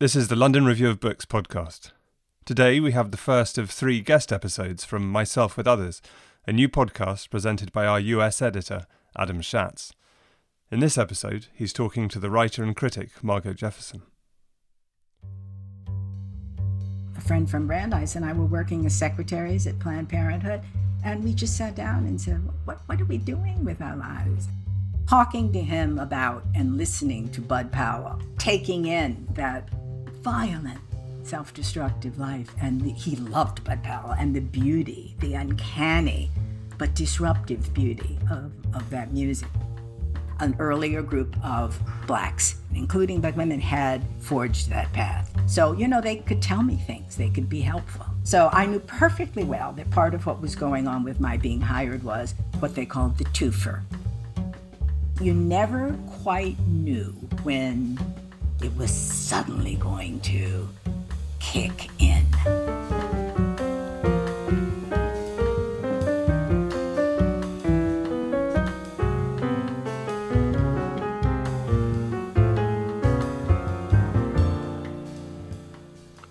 this is the London Review of Books podcast. Today we have the first of three guest episodes from Myself with Others, a new podcast presented by our US editor, Adam Shatz. In this episode, he's talking to the writer and critic Margo Jefferson. A friend from Brandeis and I were working as secretaries at Planned Parenthood, and we just sat down and said, What, what are we doing with our lives? Talking to him about and listening to Bud Powell, taking in that violent, self destructive life. And he loved Bud Powell and the beauty, the uncanny, but disruptive beauty of, of that music. An earlier group of blacks, including black women, had forged that path. So, you know, they could tell me things, they could be helpful. So I knew perfectly well that part of what was going on with my being hired was what they called the twofer. You never quite knew when it was suddenly going to kick in.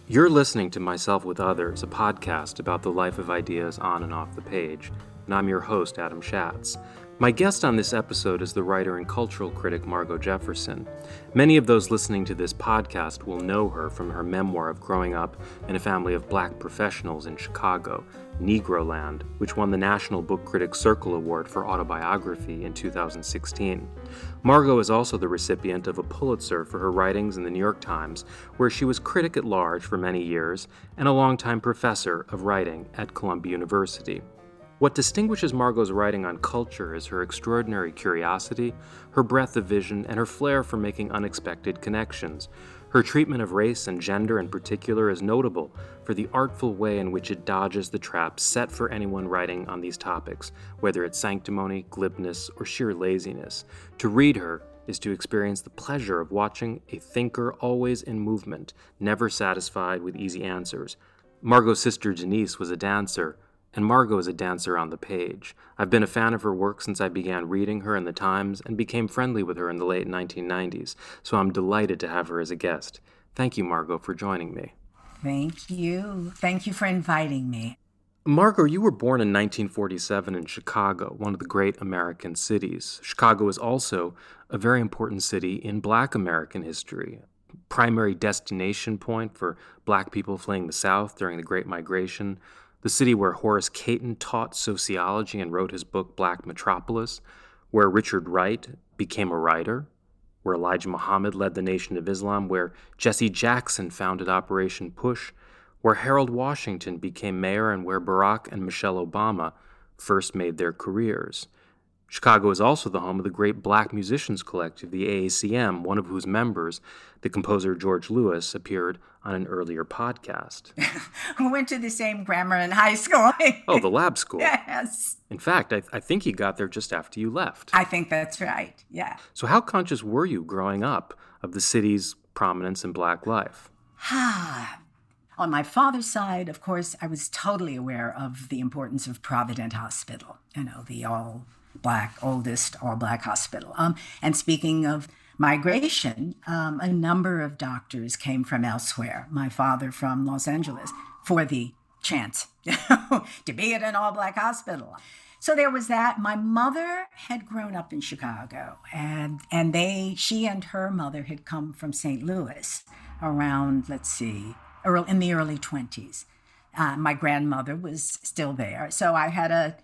You're listening to Myself with Others, a podcast about the life of ideas on and off the page, and I'm your host, Adam Shatz. My guest on this episode is the writer and cultural critic Margo Jefferson. Many of those listening to this podcast will know her from her memoir of growing up in a family of black professionals in Chicago, Negroland, which won the National Book Critics Circle Award for autobiography in 2016. Margo is also the recipient of a Pulitzer for her writings in the New York Times, where she was critic at large for many years and a longtime professor of writing at Columbia University. What distinguishes Margo's writing on culture is her extraordinary curiosity, her breadth of vision, and her flair for making unexpected connections. Her treatment of race and gender in particular is notable for the artful way in which it dodges the traps set for anyone writing on these topics, whether it's sanctimony, glibness, or sheer laziness. To read her is to experience the pleasure of watching a thinker always in movement, never satisfied with easy answers. Margo's sister Denise was a dancer and Margo is a dancer on the page. I've been a fan of her work since I began reading her in the Times and became friendly with her in the late 1990s, so I'm delighted to have her as a guest. Thank you, Margo, for joining me. Thank you. Thank you for inviting me. Margo, you were born in 1947 in Chicago, one of the great American cities. Chicago is also a very important city in black American history, primary destination point for black people fleeing the South during the Great Migration, the city where Horace Cayton taught sociology and wrote his book Black Metropolis, where Richard Wright became a writer, where Elijah Muhammad led the Nation of Islam, where Jesse Jackson founded Operation Push, where Harold Washington became mayor, and where Barack and Michelle Obama first made their careers. Chicago is also the home of the great black musicians collective, the AACM, one of whose members, the composer George Lewis, appeared on an earlier podcast. we went to the same grammar in high school. oh, the lab school. Yes. In fact, I, I think he got there just after you left. I think that's right, yeah. So, how conscious were you growing up of the city's prominence in black life? On my father's side, of course, I was totally aware of the importance of Provident Hospital, you know, the all black, oldest all black hospital. Um, and speaking of migration, um, a number of doctors came from elsewhere, my father from Los Angeles, for the chance to be at an all black hospital. So there was that. My mother had grown up in Chicago, and and they, she and her mother had come from St. Louis around, let's see, early, in the early twenties. Uh, my grandmother was still there, so I had a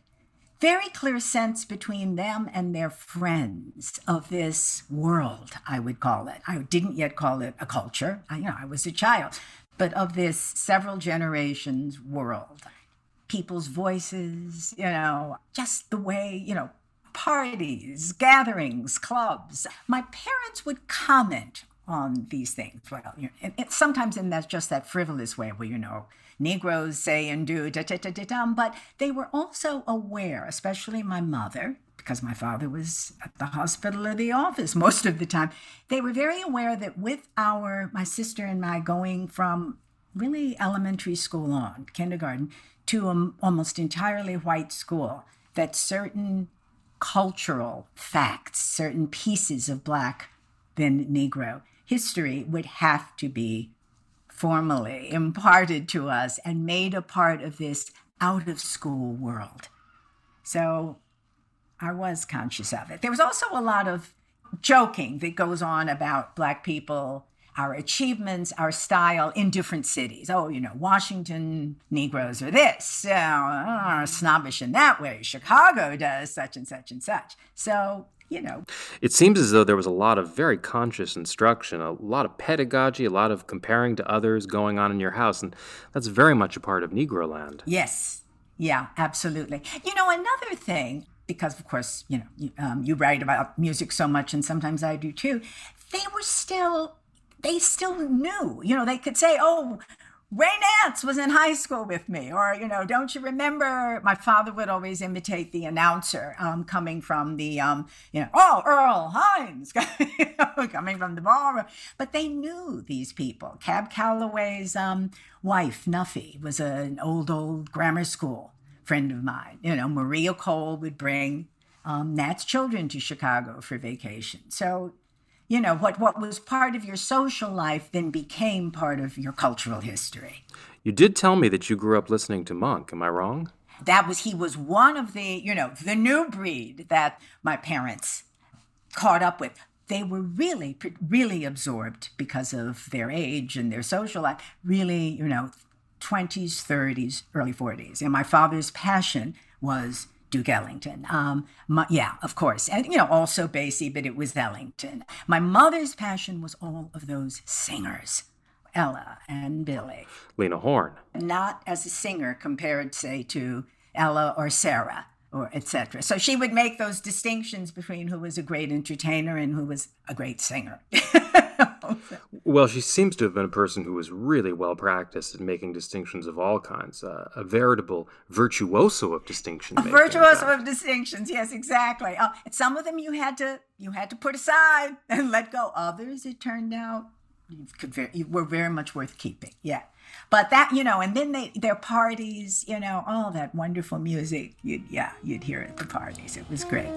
very clear sense between them and their friends of this world, I would call it. I didn't yet call it a culture. I, you know, I was a child, but of this several generations world. People's voices, you know, just the way, you know, parties, gatherings, clubs. My parents would comment on these things. Well, you know, sometimes in that just that frivolous way where, you know, Negroes say and do, da, da, da, da, da, but they were also aware, especially my mother, because my father was at the hospital or the office most of the time. They were very aware that with our, my sister and I going from really elementary school on, kindergarten, to an almost entirely white school, that certain cultural facts, certain pieces of Black, then Negro history would have to be formally imparted to us and made a part of this out of school world. So I was conscious of it. There was also a lot of joking that goes on about Black people, our achievements, our style in different cities. Oh, you know, Washington Negroes are this, uh, snobbish in that way. Chicago does such and such and such. So you know. It seems as though there was a lot of very conscious instruction, a lot of pedagogy, a lot of comparing to others going on in your house, and that's very much a part of Negroland. Yes. Yeah, absolutely. You know, another thing, because of course, you know, you, um, you write about music so much, and sometimes I do too, they were still, they still knew. You know, they could say, oh, Ray Nance was in high school with me. Or, you know, don't you remember? My father would always imitate the announcer um, coming from the, um, you know, oh, Earl Hines coming from the ballroom. But they knew these people. Cab Calloway's um, wife, Nuffie, was an old, old grammar school friend of mine. You know, Maria Cole would bring um, Nat's children to Chicago for vacation. So you know what what was part of your social life then became part of your cultural history. You did tell me that you grew up listening to monk. Am i wrong? That was he was one of the you know the new breed that my parents caught up with. They were really really absorbed because of their age and their social life really you know 20s 30s early 40s and my father's passion was Duke Ellington. Um, my, yeah, of course. And, you know, also Basie, but it was Ellington. My mother's passion was all of those singers. Ella and Billie. Lena Horne. Not as a singer compared, say, to Ella or Sarah or etc. So she would make those distinctions between who was a great entertainer and who was a great singer. well, she seems to have been a person who was really well practiced at making distinctions of all kinds, uh, a veritable virtuoso of distinction. A virtuoso of distinctions, yes, exactly. Uh, some of them you had to you had to put aside and let go. Others, it turned out, you could very, you were very much worth keeping. Yeah. But that, you know, and then they their parties, you know, all that wonderful music. You'd yeah, you'd hear at the parties. It was great.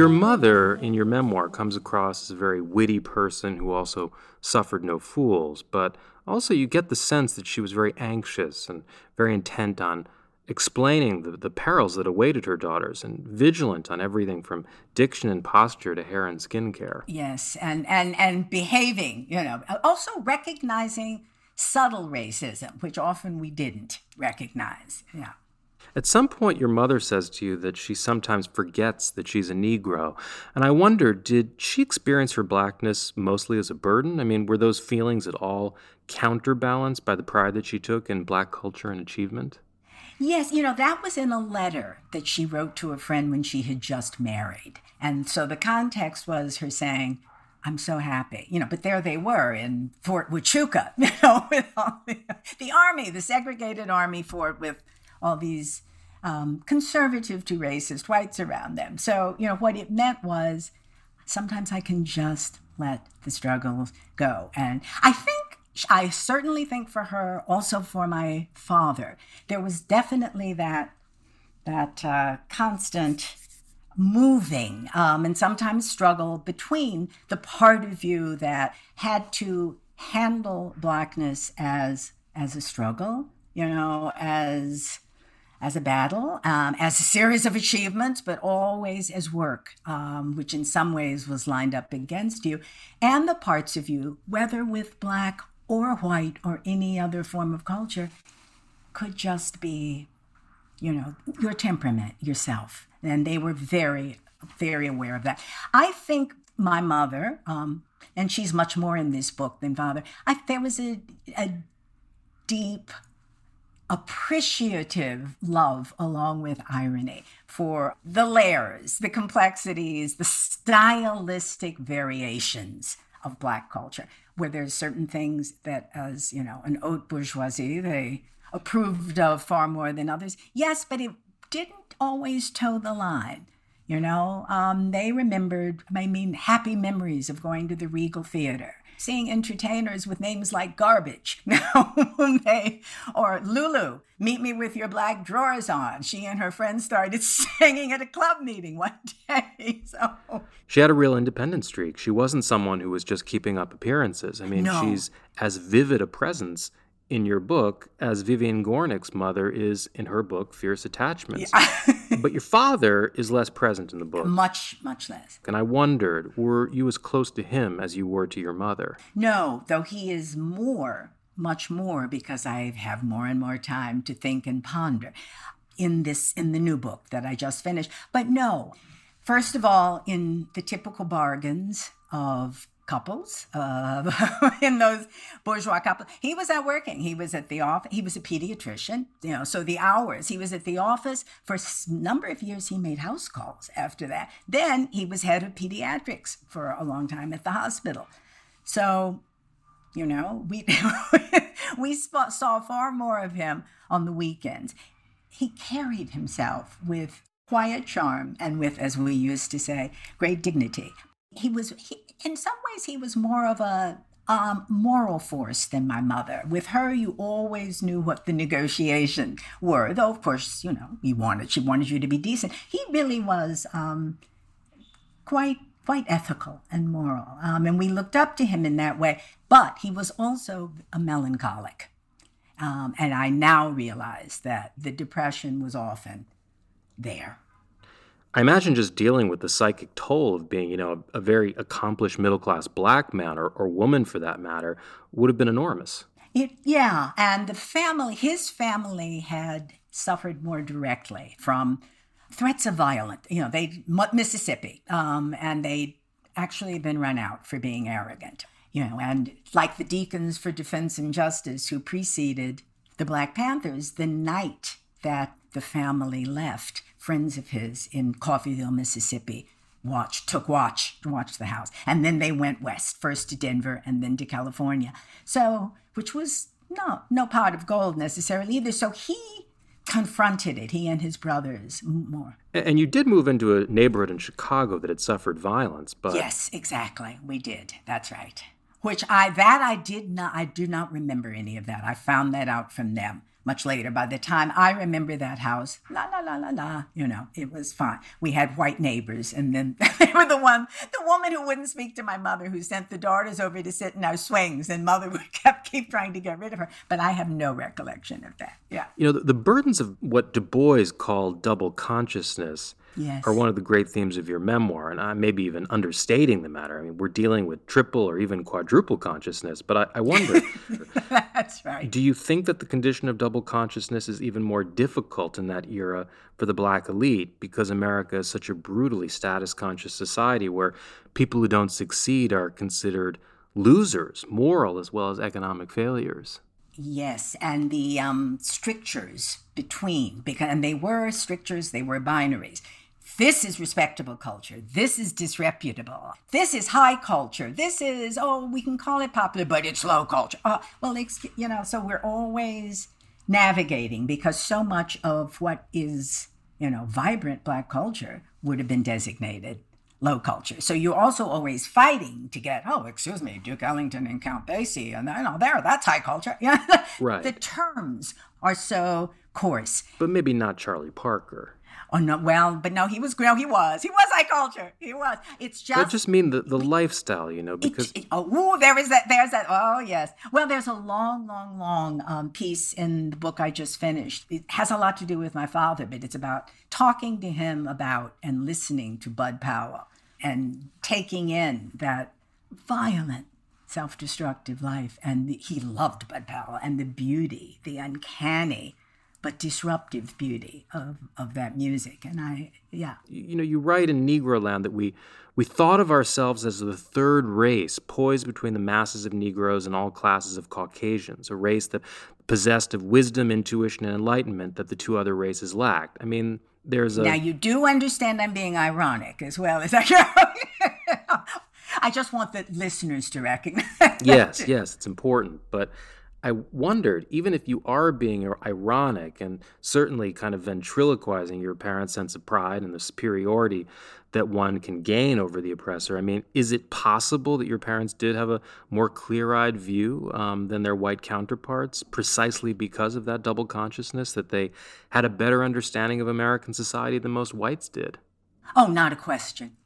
Your mother, in your memoir, comes across as a very witty person who also suffered no fools, but also you get the sense that she was very anxious and very intent on explaining the, the perils that awaited her daughters and vigilant on everything from diction and posture to hair and skin care. Yes, and, and, and behaving, you know, also recognizing subtle racism, which often we didn't recognize. Yeah. At some point, your mother says to you that she sometimes forgets that she's a Negro. And I wonder, did she experience her blackness mostly as a burden? I mean, were those feelings at all counterbalanced by the pride that she took in black culture and achievement? Yes, you know, that was in a letter that she wrote to a friend when she had just married. And so the context was her saying, I'm so happy, you know, but there they were in Fort Huachuca, you know, with all the, the army, the segregated army fort with all these um, conservative to racist whites around them. So, you know, what it meant was sometimes I can just let the struggles go. And I think, I certainly think for her, also for my father, there was definitely that that uh, constant moving um, and sometimes struggle between the part of you that had to handle blackness as as a struggle, you know, as as a battle, um, as a series of achievements, but always as work, um, which in some ways was lined up against you, and the parts of you, whether with black or white or any other form of culture, could just be, you know, your temperament, yourself. And they were very, very aware of that. I think my mother, um, and she's much more in this book than father, I, there was a, a deep, appreciative love along with irony for the layers, the complexities, the stylistic variations of Black culture, where there's certain things that, as you know, an haute bourgeoisie, they approved of far more than others. Yes, but it didn't always toe the line. You know, um, they remembered, I mean, happy memories of going to the Regal Theater, seeing entertainers with names like Garbage, they, or Lulu, meet me with your black drawers on. She and her friends started singing at a club meeting one day. So she had a real independent streak. She wasn't someone who was just keeping up appearances. I mean, no. she's as vivid a presence in your book as Vivian Gornick's mother is in her book Fierce Attachments. Yeah. but your father is less present in the book. Much, much less. And I wondered, were you as close to him as you were to your mother? No, though he is more, much more, because I have more and more time to think and ponder in this in the new book that I just finished. But no. First of all, in the typical bargains of couples uh, in those bourgeois couples. He was out working. He was at the office. He was a pediatrician, you know, so the hours he was at the office for a number of years. He made house calls after that. Then he was head of pediatrics for a long time at the hospital. So, you know, we we saw far more of him on the weekends. He carried himself with quiet charm and with, as we used to say, great dignity. He was he, in some ways, he was more of a um, moral force than my mother. With her, you always knew what the negotiations were, though, of course, you know, you wanted she wanted you to be decent. He really was um, quite quite ethical and moral, um, and we looked up to him in that way. But he was also a melancholic, um, and I now realize that the depression was often there. I imagine just dealing with the psychic toll of being, you know, a, a very accomplished middle class black man or, or woman for that matter would have been enormous. It, yeah, and the family, his family had suffered more directly from threats of violence. You know, they Mississippi, um, and they actually been run out for being arrogant. You know, and like the Deacons for Defense and Justice who preceded the Black Panthers, the night that the family left, friends of his in Coffeeville, Mississippi, watch took watch to watch the house. And then they went west, first to Denver and then to California. So, which was no, no pot of gold necessarily either. So he confronted it, he and his brothers more. And you did move into a neighborhood in Chicago that had suffered violence, but Yes, exactly. We did. That's right. Which I that I did not I do not remember any of that. I found that out from them much later. By the time I remember that house, la la la la la, you know, it was fine. We had white neighbors, and then they were the one, the woman who wouldn't speak to my mother, who sent the daughters over to sit in our swings, and mother would kept keep trying to get rid of her. But I have no recollection of that. Yeah, you know, the, the burdens of what Du Bois called double consciousness yes. are one of the great themes of your memoir. And I may be even understating the matter. I mean, we're dealing with triple or even quadruple consciousness. But I, I wonder. That's right. Do you think that the condition of double consciousness is even more difficult in that era for the black elite because America is such a brutally status conscious society where people who don't succeed are considered losers, moral as well as economic failures? Yes, and the um, strictures between, because and they were strictures, they were binaries. This is respectable culture. This is disreputable. This is high culture. This is, oh, we can call it popular, but it's low culture. Uh, well, you know, so we're always navigating because so much of what is, you know, vibrant Black culture would have been designated low culture. So you're also always fighting to get, oh, excuse me, Duke Ellington and Count Basie, and you know, there, that's high culture. Yeah, right. The terms are so coarse. But maybe not Charlie Parker. Oh no, well, but no, he was no, he was. He was high culture. He was. It's just I just mean the, the lifestyle, you know, because it, it, oh, ooh, there is that there's that oh yes. Well, there's a long, long, long um, piece in the book I just finished. It has a lot to do with my father, but it's about talking to him about and listening to Bud Powell and taking in that violent self-destructive life and the, he loved bud powell and the beauty the uncanny but disruptive beauty of, of that music. And I, yeah. You know, you write in Negroland that we, we thought of ourselves as the third race, poised between the masses of Negroes and all classes of Caucasians, a race that possessed of wisdom, intuition, and enlightenment that the two other races lacked. I mean, there's a. Now, you do understand I'm being ironic as well as I. I just want the listeners to recognize. yes, yes, it's important. But I wondered, even if you are being ironic and certainly kind of ventriloquizing your parents' sense of pride and the superiority that one can gain over the oppressor, I mean, is it possible that your parents did have a more clear eyed view um, than their white counterparts precisely because of that double consciousness, that they had a better understanding of American society than most whites did? Oh, not a question.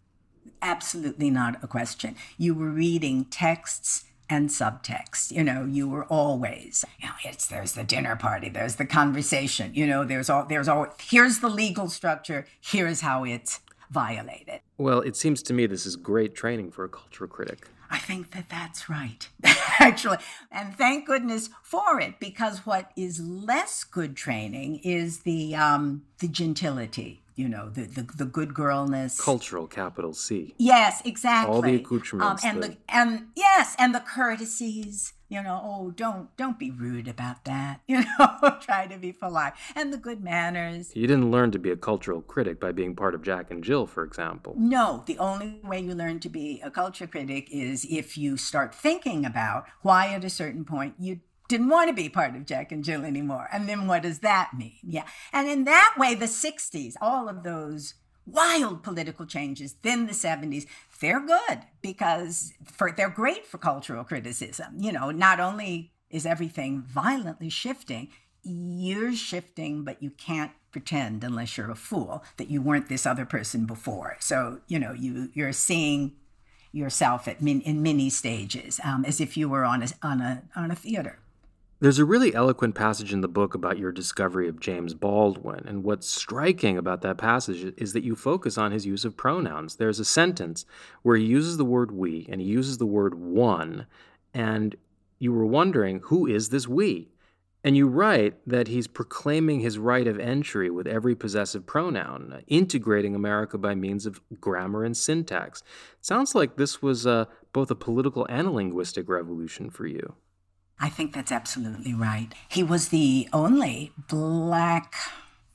Absolutely not a question. You were reading texts and subtext. You know, you were always, you know, it's there's the dinner party, there's the conversation, you know, there's all there's all here's the legal structure, here's how it's violated. Well, it seems to me this is great training for a cultural critic. I think that that's right, actually. And thank goodness for it, because what is less good training is the um, the gentility you know the, the the good girlness. Cultural capital c. Yes exactly. All the accoutrements um, and the, the and yes and the courtesies you know oh don't don't be rude about that you know try to be polite. And the good manners. You didn't learn to be a cultural critic by being part of jack and jill for example. No the only way you learn to be a culture critic is if you start thinking about why at a certain point you didn't want to be part of Jack and Jill anymore. And then what does that mean? Yeah. And in that way, the 60s, all of those wild political changes, then the 70s, they're good because for they're great for cultural criticism. You know, not only is everything violently shifting, you're shifting, but you can't pretend unless you're a fool that you weren't this other person before. So, you know, you you're seeing yourself at min, in many stages um, as if you were on a on a on a theater. There's a really eloquent passage in the book about your discovery of James Baldwin, and what's striking about that passage is that you focus on his use of pronouns. There's a sentence where he uses the word we and he uses the word one, and you were wondering, who is this we? And you write that he's proclaiming his right of entry with every possessive pronoun, integrating America by means of grammar and syntax. It sounds like this was uh, both a political and a linguistic revolution for you. I think that's absolutely right. He was the only black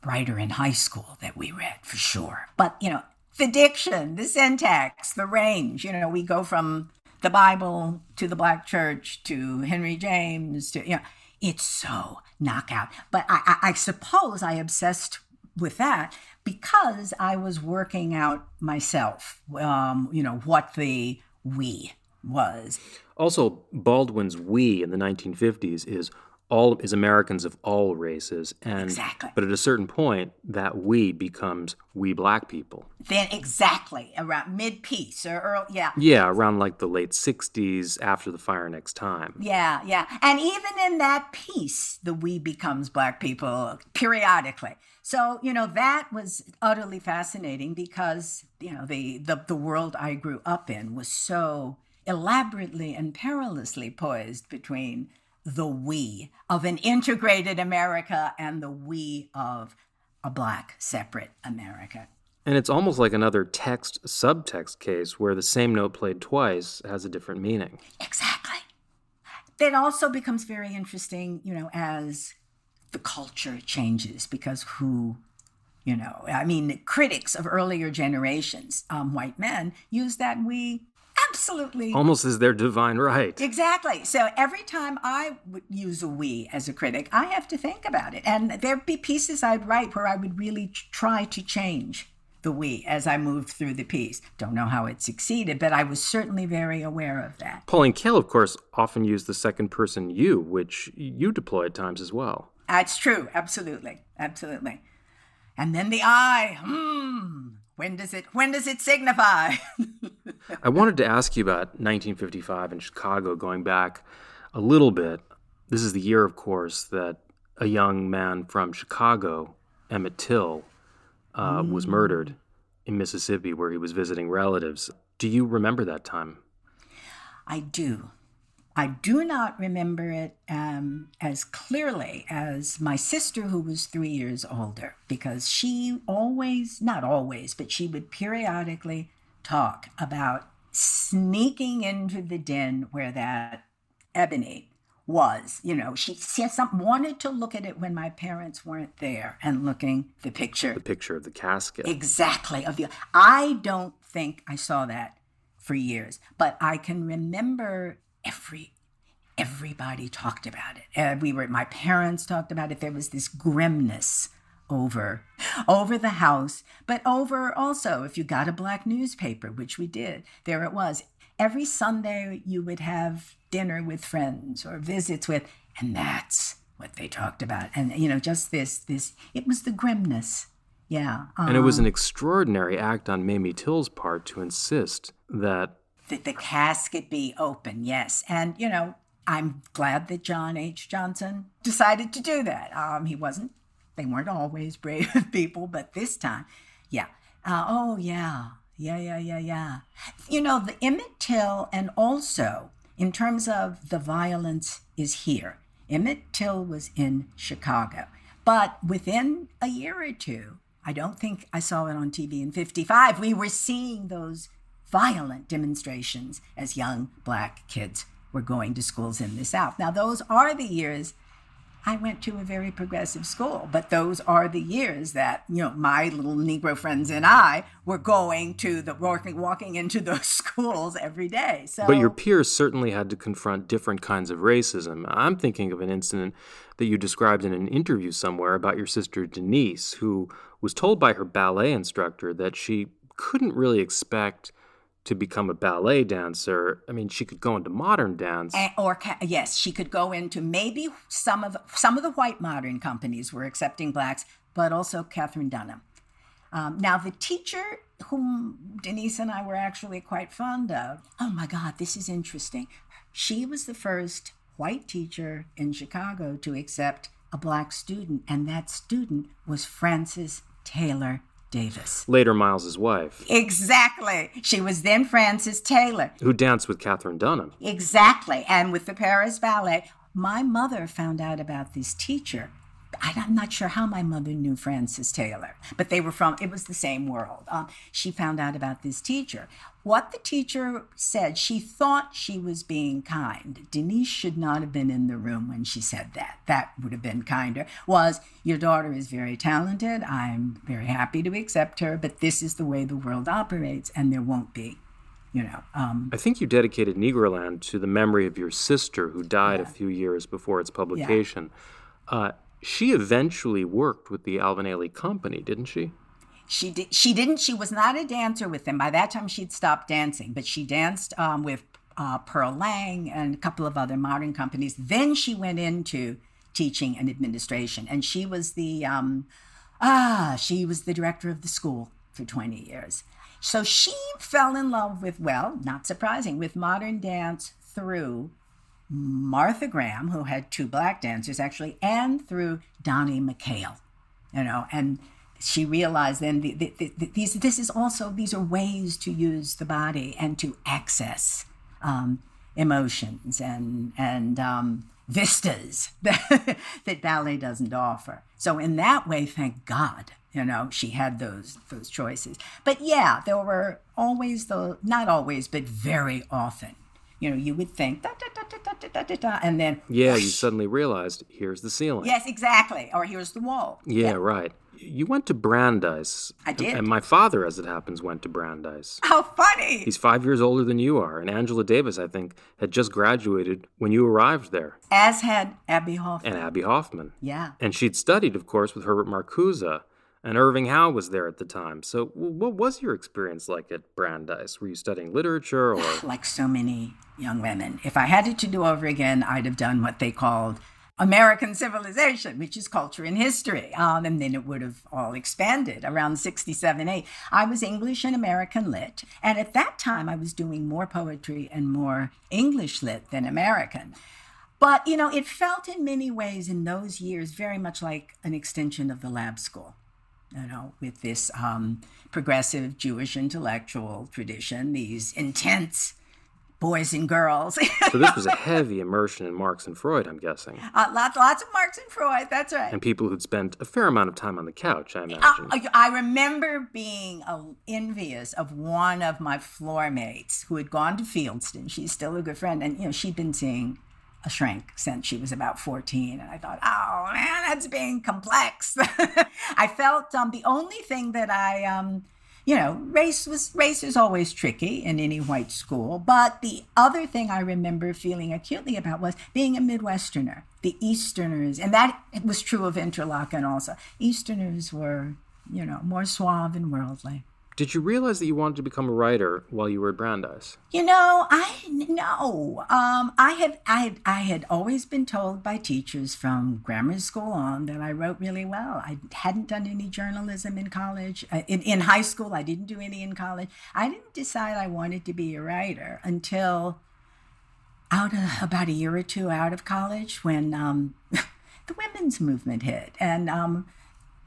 writer in high school that we read for sure. But, you know, the diction, the syntax, the range, you know, we go from the Bible to the black church to Henry James to, you know, it's so knockout. But I, I, I suppose I obsessed with that because I was working out myself, um, you know, what the we was. Also, Baldwin's "we" in the 1950s is all is Americans of all races, and exactly. but at a certain point, that "we" becomes "we black people." Then exactly around mid peace or early, yeah, yeah, around like the late 60s, after the fire next time. Yeah, yeah, and even in that piece, the "we" becomes black people periodically. So you know that was utterly fascinating because you know the the, the world I grew up in was so elaborately and perilously poised between the we of an integrated America and the we of a black separate America. And it's almost like another text subtext case where the same note played twice has a different meaning. Exactly. It also becomes very interesting, you know, as the culture changes because who you know i mean critics of earlier generations um, white men use that we Absolutely. Almost as their divine right. Exactly. So every time I would use a we as a critic, I have to think about it. And there'd be pieces I'd write where I would really try to change the we as I moved through the piece. Don't know how it succeeded, but I was certainly very aware of that. Pauline Kael, of course, often used the second person you, which you deploy at times as well. That's true. Absolutely. Absolutely. And then the I, hmm, when does it when does it signify? I wanted to ask you about 1955 in Chicago, going back a little bit. This is the year, of course, that a young man from Chicago, Emmett Till, uh, mm. was murdered in Mississippi, where he was visiting relatives. Do you remember that time? I do. I do not remember it um, as clearly as my sister, who was three years older, because she always, not always, but she would periodically talk about sneaking into the den where that ebony was. You know, she, some, wanted to look at it when my parents weren't there and looking the picture. The picture of the casket. Exactly. Of the, I don't think I saw that for years, but I can remember every everybody talked about it. And we were my parents talked about it. There was this grimness over over the house, but over also if you got a black newspaper, which we did, there it was. Every Sunday you would have dinner with friends or visits with, and that's what they talked about. And you know, just this this it was the grimness. Yeah. Um, and it was an um, extraordinary act on Mamie Till's part to insist that that the casket be open, yes. And, you know, I'm glad that John H. Johnson decided to do that. Um, he wasn't, they weren't always brave people, but this time, yeah. Uh, oh, yeah. Yeah, yeah, yeah, yeah. You know, the Emmett Till, and also in terms of the violence, is here. Emmett Till was in Chicago. But within a year or two, I don't think I saw it on TV in 55, we were seeing those violent demonstrations as young black kids were going to schools in the South. Now, those are the years I went to a very progressive school, but those are the years that, you know, my little Negro friends and I were going to the walking, walking into those schools every day. So But your peers certainly had to confront different kinds of racism. I'm thinking of an incident that you described in an interview somewhere about your sister Denise, who was told by her ballet instructor that she couldn't really expect to become a ballet dancer. I mean, she could go into modern dance, and, or yes, she could go into maybe some of some of the white modern companies were accepting blacks, but also Katherine Dunham. Um, now, the teacher whom Denise and I were actually quite fond of. Oh my God, this is interesting. She was the first white teacher in Chicago to accept a black student, and that student was Frances Taylor Davis. Later, Miles's wife. Exactly. She was then Frances Taylor. Who danced with Katherine Dunham. Exactly. And with the Paris Ballet. My mother found out about this teacher I'm not sure how my mother knew Frances Taylor, but they were from, it was the same world. Um, she found out about this teacher. What the teacher said, she thought she was being kind. Denise should not have been in the room when she said that. That would have been kinder. Was, Your daughter is very talented. I'm very happy to accept her, but this is the way the world operates, and there won't be you know. Um, I think you dedicated Negroland to the memory of your sister who died yeah. a few years before its publication. Yeah. Uh, she eventually worked with the Alvin Ailey Company, didn't she? She did. She didn't. She was not a dancer with them. By that time, she'd stopped dancing, but she danced um, with uh, Pearl Lang and a couple of other modern companies. Then she went into teaching and administration, and she was the um, ah, she was the director of the school for twenty years. So she fell in love with, well, not surprising, with modern dance through Martha Graham, who had two black dancers actually, and through Donnie McKayle, you know, and she realized then the, the, the, these this is also these are ways to use the body and to access um, emotions and and um, vistas that, that ballet doesn't offer. So in that way, thank God, you know, she had those those choices. But yeah, there were always the not always, but very often you know, you would think da, da, da, and then yeah, whoosh. you suddenly realized here's the ceiling. Yes, exactly, or here's the wall. Yeah, right. You went to Brandeis. I did. And my father, as it happens, went to Brandeis. How funny! He's five years older than you are, and Angela Davis, I think, had just graduated when you arrived there. As had Abbie Hoffman. And Abbie Hoffman. Yeah. And she'd studied, of course, with Herbert Marcuse and Irving Howe was there at the time. So, what was your experience like at Brandeis? Were you studying literature or? Like so many young women. If I had it to do over again, I'd have done what they called American civilization, which is culture and history. Um, and then it would have all expanded around 67, 8. I was English and American lit. And at that time, I was doing more poetry and more English lit than American. But, you know, it felt in many ways in those years very much like an extension of the lab school, you know, with this um, progressive Jewish intellectual tradition, these intense boys and girls. so this was a heavy immersion in Marx and Freud, I'm guessing. Uh, lots, lots of Marx and Freud. That's right. And people who'd spent a fair amount of time on the couch, I imagine. Uh, I remember being uh, envious of one of my floor mates who had gone to Fieldston. She's still a good friend, and you know she'd been seeing a shrink since she was about 14 and i thought oh man that's being complex i felt um, the only thing that i um, you know, race was race is always tricky in any white school. But the other thing I remember feeling acutely about was being a Midwesterner. The Easterners, and that was true of Interlochen also. Easterners were, you know, more suave and worldly. Did you realize that you wanted to become a writer while you were at Brandeis? You know, I no. Um, I had I had I had always been told by teachers from grammar school on that I wrote really well. I hadn't done any journalism in college. Uh, in in high school, I didn't do any in college. I didn't decide I wanted to be a writer until out of about a year or two out of college when um, the women's movement hit and. Um,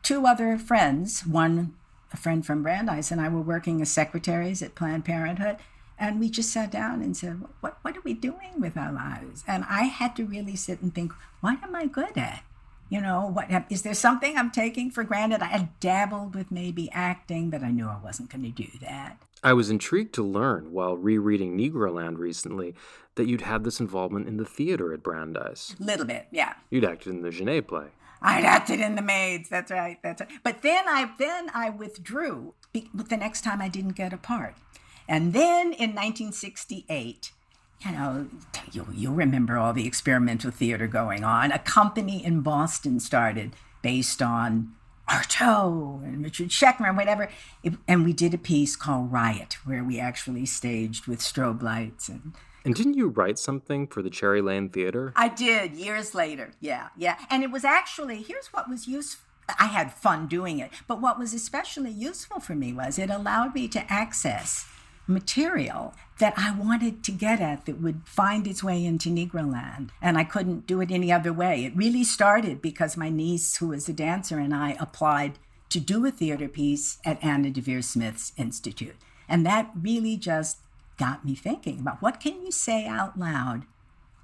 two other friends, one a friend from Brandeis and I were working as secretaries at Planned Parenthood. And we just sat down and said, what, what are we doing with our lives? And I had to really sit and think, what am I good at? You know, what is there something I'm taking for granted? I had dabbled with maybe acting, but I knew I wasn't going to do that. I was intrigued to learn while rereading Negroland recently that you'd had this involvement in the theater at Brandeis. A little bit, yeah. You'd acted in the Genet play. I'd acted in the maids. That's right. That's right. But then I then I withdrew. But the next time I didn't get a part, and then in 1968, you know, you'll, you'll remember all the experimental theater going on. A company in Boston started based on Artaud and Richard Schechner and whatever. And we did a piece called Riot, where we actually staged with strobe lights and and didn't you write something for the Cherry Lane Theater? I did years later. Yeah, yeah. And it was actually, here's what was useful. I had fun doing it, but what was especially useful for me was it allowed me to access material that I wanted to get at that would find its way into Negroland. And I couldn't do it any other way. It really started because my niece, who was a dancer, and I applied to do a theater piece at Anna Deavere Smith's Institute. And that really just got me thinking about what can you say out loud?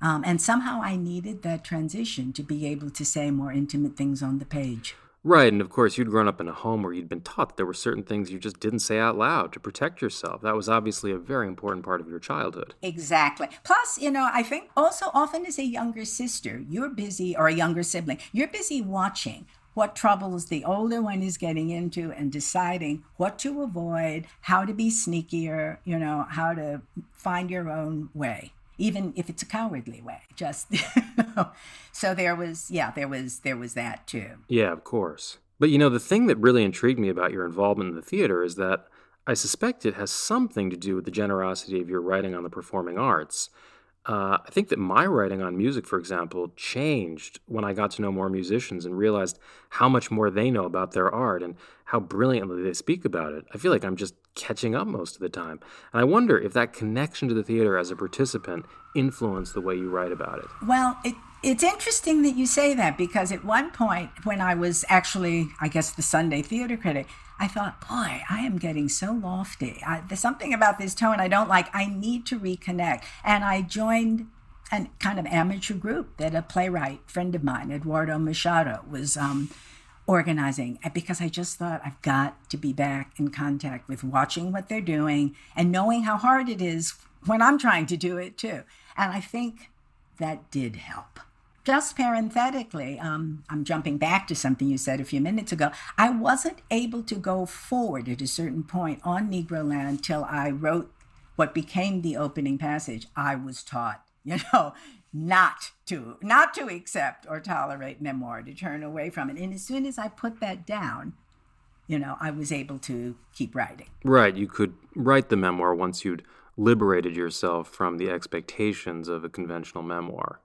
Um, and somehow i needed that transition to be able to say more intimate things on the page. Right and of course you'd grown up in a home where you'd been taught that there were certain things you just didn't say out loud to protect yourself. That was obviously a very important part of your childhood. Exactly. Plus you know i think also often as a younger sister you're busy or a younger sibling you're busy watching what troubles the older one is getting into and deciding what to avoid, how to be sneakier, you know, how to find your own way, even if it's a cowardly way. Just so there was, yeah, there was there was that too. Yeah, of course. But you know, the thing that really intrigued me about your involvement in the theater is that I suspect it has something to do with the generosity of your writing on the performing arts. Uh, I think that my writing on music, for example, changed when I got to know more musicians and realized how much more they know about their art and how brilliantly they speak about it. I feel like I'm just catching up most of the time. And I wonder if that connection to the theater as a participant influenced the way you write about it. Well, it, it's interesting that you say that because at one point, when I was actually, I guess, the Sunday theater critic, I thought, boy, I am getting so lofty. I, there's something about this tone I don't like. I need to reconnect. And I joined a kind of amateur group that a playwright friend of mine, Eduardo Machado, was um, organizing because I just thought I've got to be back in contact with watching what they're doing and knowing how hard it is when I'm trying to do it too. And I think that did help. Just parenthetically, um, I'm jumping back to something you said a few minutes ago. I wasn't able to go forward at a certain point on Negroland till I wrote what became the opening passage. I was taught, you know, not to not to accept or tolerate memoir, to turn away from it. And as soon as I put that down, you know, I was able to keep writing. Right. You could write the memoir once you'd liberated yourself from the expectations of a conventional memoir.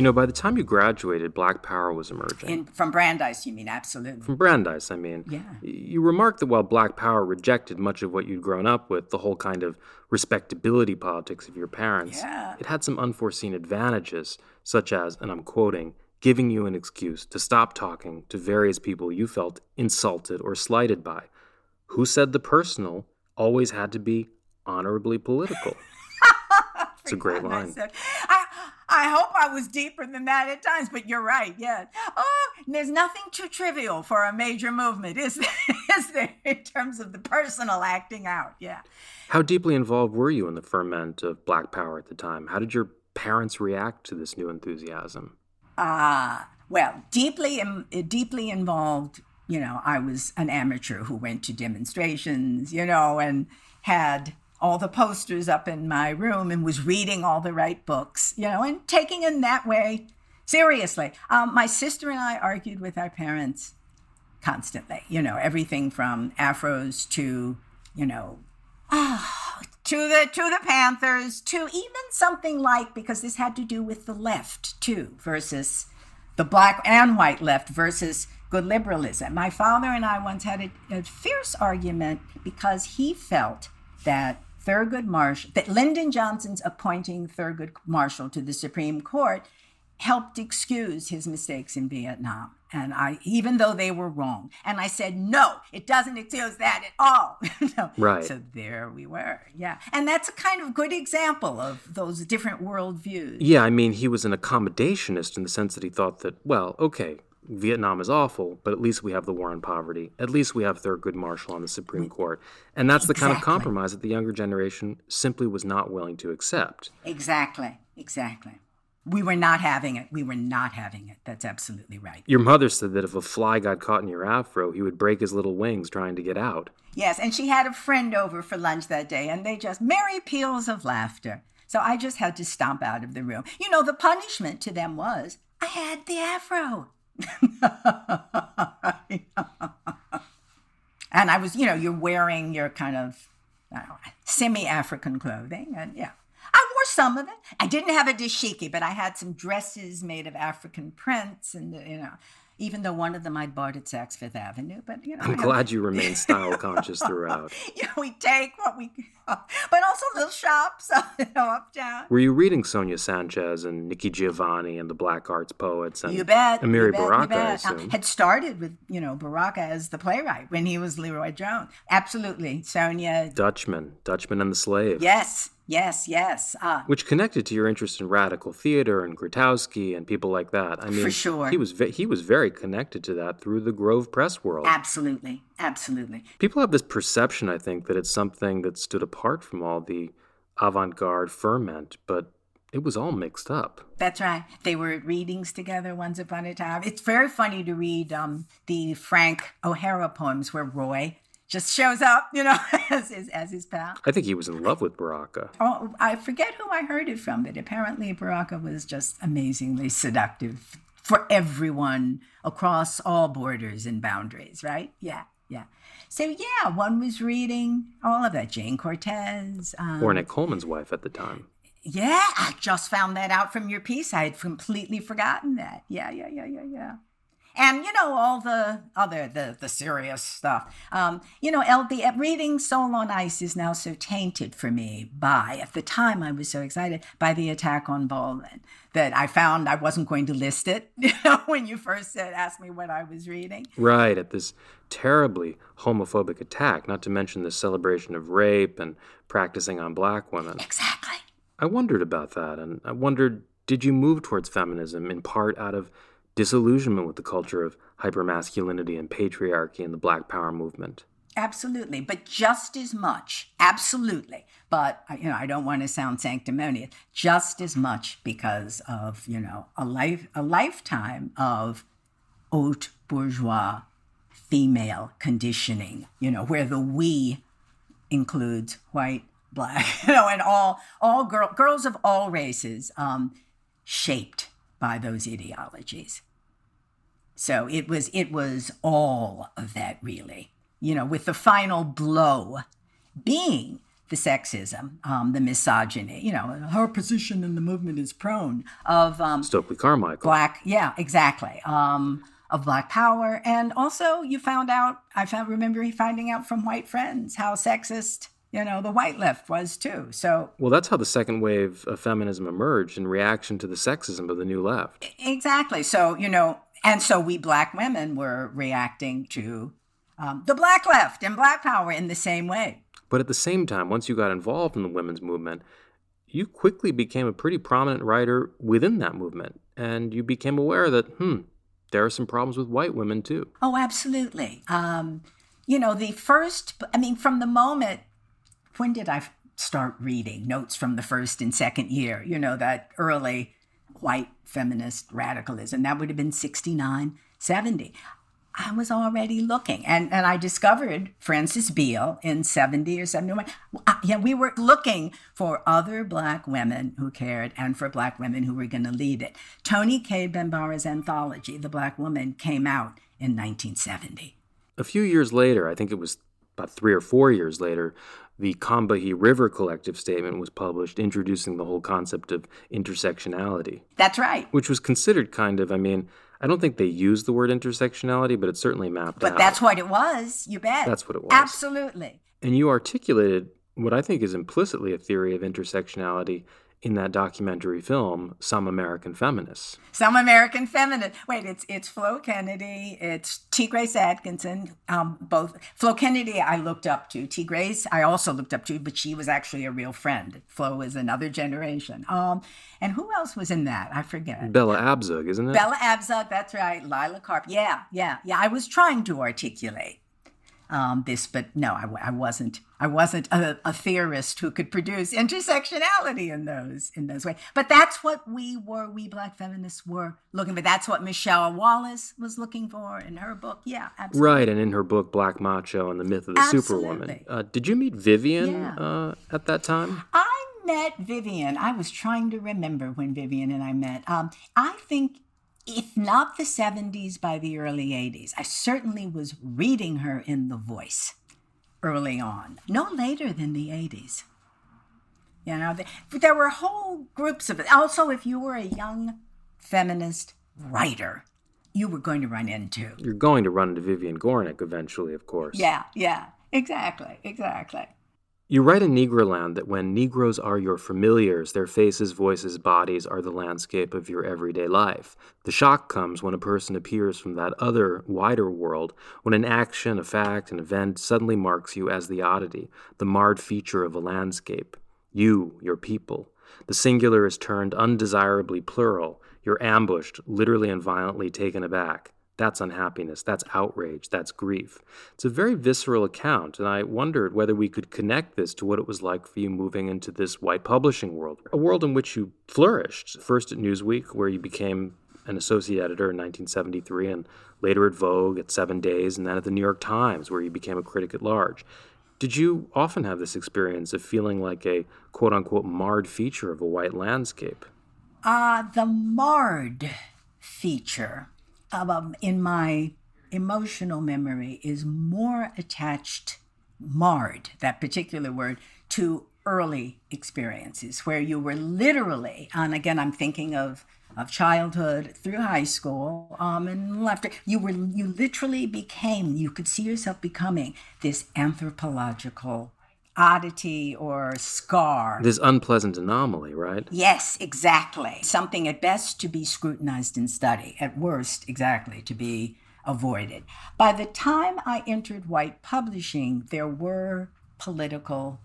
You know, by the time you graduated, Black Power was emerging. In, from Brandeis, you mean? Absolutely. From Brandeis, I mean. Yeah. You remarked that while Black Power rejected much of what you'd grown up with, the whole kind of respectability politics of your parents, Yeah. it had some unforeseen advantages, such as, and I'm quoting, giving you an excuse to stop talking to various people you felt insulted or slighted by. Who said the personal always had to be honorably political? it's a great line. I, I hope I was deeper than that at times, but you're right, yeah. Oh, there's nothing too trivial for a major movement, is there? Is there in terms of the personal acting out? Yeah. How deeply involved were you in the ferment of Black Power at the time? How did your parents react to this new enthusiasm? Ah, well, deeply, deeply involved. You know, I was an amateur who went to demonstrations, you know, and had all the posters up in my room and was reading all the right books, you know, and taking in that way seriously. Um, my sister and I argued with our parents constantly, you know, everything from afros to, you know, to the to the Panthers, to even something like because this had to do with the left too versus the black and white left versus good liberalism. My father and I once had a, a fierce argument because he felt that Thurgood Marshall, that Lyndon Johnson's appointing Thurgood Marshall to the Supreme Court helped excuse his mistakes in Vietnam. And I, even though they were wrong, and I said, no, it doesn't excuse that at all. No. Right. So there we were. Yeah. And that's a kind of good example of those different worldviews. Yeah, I mean, he was an accommodationist in the sense that he thought that, well, okay, Vietnam is awful, but at least we have the war on poverty. At least we have Thurgood Marshall on the Supreme Court. And that's the kind of compromise that the younger generation simply was not willing to accept. Exactly. Exactly. We were not having it. We were not having it. That's absolutely right. Your mother said that if a fly got caught in your afro, he would break his little wings trying to get out. Yes, and she had a friend over for lunch that day, and they just merry peals of laughter. So I just had to stomp out of the room. You know, the punishment to them was I had the afro. and I was, you know, you're wearing your kind of semi African clothing, and yeah. I wore some of it. I didn't have a dashiki, but I had some dresses made of African prints, and you know, even though one of them I'd bought at Saks Fifth Avenue, but you know, I'm glad you remain style conscious throughout. yeah, we take what we, but also little shops, you know, uptown. Were you reading Sonia Sanchez and Nikki Giovanni and the Black Arts poets and You bet. Amiri you bet, Baraka, I bet. Uh, assume? had started with, you know, Baraka as the playwright when he was LeRoi Jones. Absolutely. Sonia. Dutchman, Dutchman and the Slave. Yes, yes, yes. Uh, which connected to your interest in radical theater and Grotowski and people like that. I mean, for sure. he was ve- he was very connected to that through the Grove press world. absolutely. Absolutely. People have this perception, I think, that it's something that stood apart from all the avant-garde ferment, but it was all mixed up. That's right. They were at readings together once upon a time. It's very funny to read um, the Frank O'Hara poems where Roy just shows up, you know, as his, as his pal. I think he was in love with Baraka. Oh, I forget who I heard it from, but apparently Baraka was just amazingly seductive for everyone across all borders and boundaries, right? Yeah, yeah. So yeah, one was reading all of that. Jayne Cortez. Um, Ornette Coleman's wife at the time. yeah, I just found that out from your piece. I had completely forgotten that. Yeah, yeah, yeah, yeah, yeah. And you know all the other the the serious stuff. Um, you know, LB reading Soul on Ice is now so tainted for me by at the time I was so excited by the attack on Baldwin that I found I wasn't going to list it. You know, when you first said asked me what I was reading. Right, at this terribly homophobic attack, not to mention the celebration of rape and practicing on black women. Exactly. I wondered about that, and I wondered did you move towards feminism in part out of disillusionment with the culture of hypermasculinity and patriarchy in the Black Power movement? Absolutely, but just as much, absolutely. But you know, I don't want to sound sanctimonious. Just as much because of you know a life, a lifetime of haute bourgeois female conditioning. You know, where the we includes white, black, you know, and all all girl, girls of all races, um, shaped by those ideologies. So it was it was all of that really, you know, with the final blow being the sexism, um, the misogyny. You know, her position in the movement is prone of um, Stokely Carmichael. Black, yeah, exactly. Um, of black power, and also you found out. I found remember finding out from white friends how sexist you know the white left was too. So well, that's how the second wave of feminism emerged in reaction to the sexism of the new left. Exactly. So you know, and so we black women were reacting to um, the black left and black power in the same way. But at the same time, once you got involved in the women's movement, you quickly became a pretty prominent writer within that movement. And you became aware that, hmm, there are some problems with white women too. Oh, absolutely. Um, you know, the first, I mean, from the moment, when did I start reading notes from the first and second year? You know, that early white feminist radicalism. That would have been 69, 70. I was already looking. And, and I discovered Frances Beale in 70 or 71. Uh, yeah, we were looking for other Black women who cared and for Black women who were going to lead it. Toni Cade Bambara's anthology, The Black Woman, came out in 1970. A few years later, I think it was about three or four years later, the Combahee River Collective Statement was published, introducing the whole concept of intersectionality. That's right. Which was considered kind of, I mean, I don't think they used the word intersectionality, but it certainly mapped but out. But that's what it was. You bet. That's what it was. Absolutely. And you articulated what I think is implicitly a theory of intersectionality in that documentary film, Some American Feminists. Some American Feminists. Wait, it's it's Flo Kennedy, it's Ti-Grace Atkinson. Um, both Flo Kennedy, I looked up to. Ti-Grace, I also looked up to, but she was actually a real friend. Flo is another generation. Um, and who else was in that? I forget. Bella Abzug, isn't it? Bella Abzug, that's right. Lila Karp. Yeah, yeah, yeah. I was trying to articulate um, this, but no, I, I, wasn't. I wasn't a, a, theorist who could produce intersectionality in those in those ways. But that's what we were. We black feminists were looking for. That's what Michelle Wallace was looking for in her book. Yeah, absolutely. Right, and in her book Black Macho and the Myth of the absolutely. Superwoman. Uh, did you meet Vivian yeah. uh, at that time? I met Vivian. I was trying to remember when Vivian and I met. Um, I think if not the 70s, by the early 80s. I certainly was reading her in The Voice early on, no later than the 80s. You know, there were whole groups of it. Also, if you were a young feminist writer, you were going to run into. You're going to run into Vivian Gornick eventually, of course. Yeah, yeah, exactly, exactly. You write in Negroland that when Negroes are your familiars, their faces, voices, bodies are the landscape of your everyday life. The shock comes when a person appears from that other, wider world, when an action, a fact, an event suddenly marks you as the oddity, the marred feature of a landscape. You, your people. The singular is turned undesirably plural. You're ambushed, literally and violently taken aback. That's unhappiness, that's outrage, that's grief. It's a very visceral account, and I wondered whether we could connect this to what it was like for you moving into this white publishing world, a world in which you flourished, first at Newsweek, where you became an associate editor in 1973, and later at Vogue, at Seven Days, and then at the New York Times, where you became a critic at large. Did you often have this experience of feeling like a quote unquote marred feature of a white landscape? Uh, the marred feature um, in my emotional memory is more attached, marred, that particular word, to early experiences where you were literally, and again, I'm thinking of of childhood through high school um, and after you were you literally became you could see yourself becoming this anthropological oddity or scar. This unpleasant anomaly, right? Yes, exactly. Something at best to be scrutinized and studied, at worst, exactly, to be avoided. By the time I entered white publishing, there were political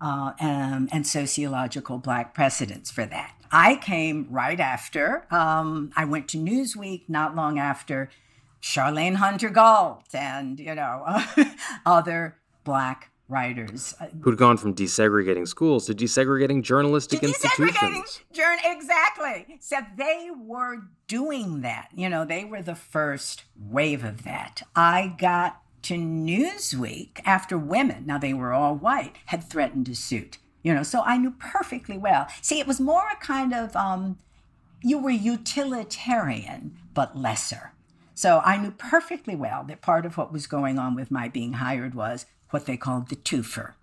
uh, um, and sociological black precedents for that. I came right after. Um, I went to Newsweek not long after Charlayne Hunter Gault and, you know, other black writers uh, who'd gone from desegregating schools to desegregating journalistic to institutions. Desegregating, exactly. So they were doing that. You know, they were the first wave of that. I got to Newsweek after women, now they were all white, had threatened to suit. You know, so I knew perfectly well. See, it was more a kind of um, you were utilitarian, but lesser. So I knew perfectly well that part of what was going on with my being hired was what they called the twofer.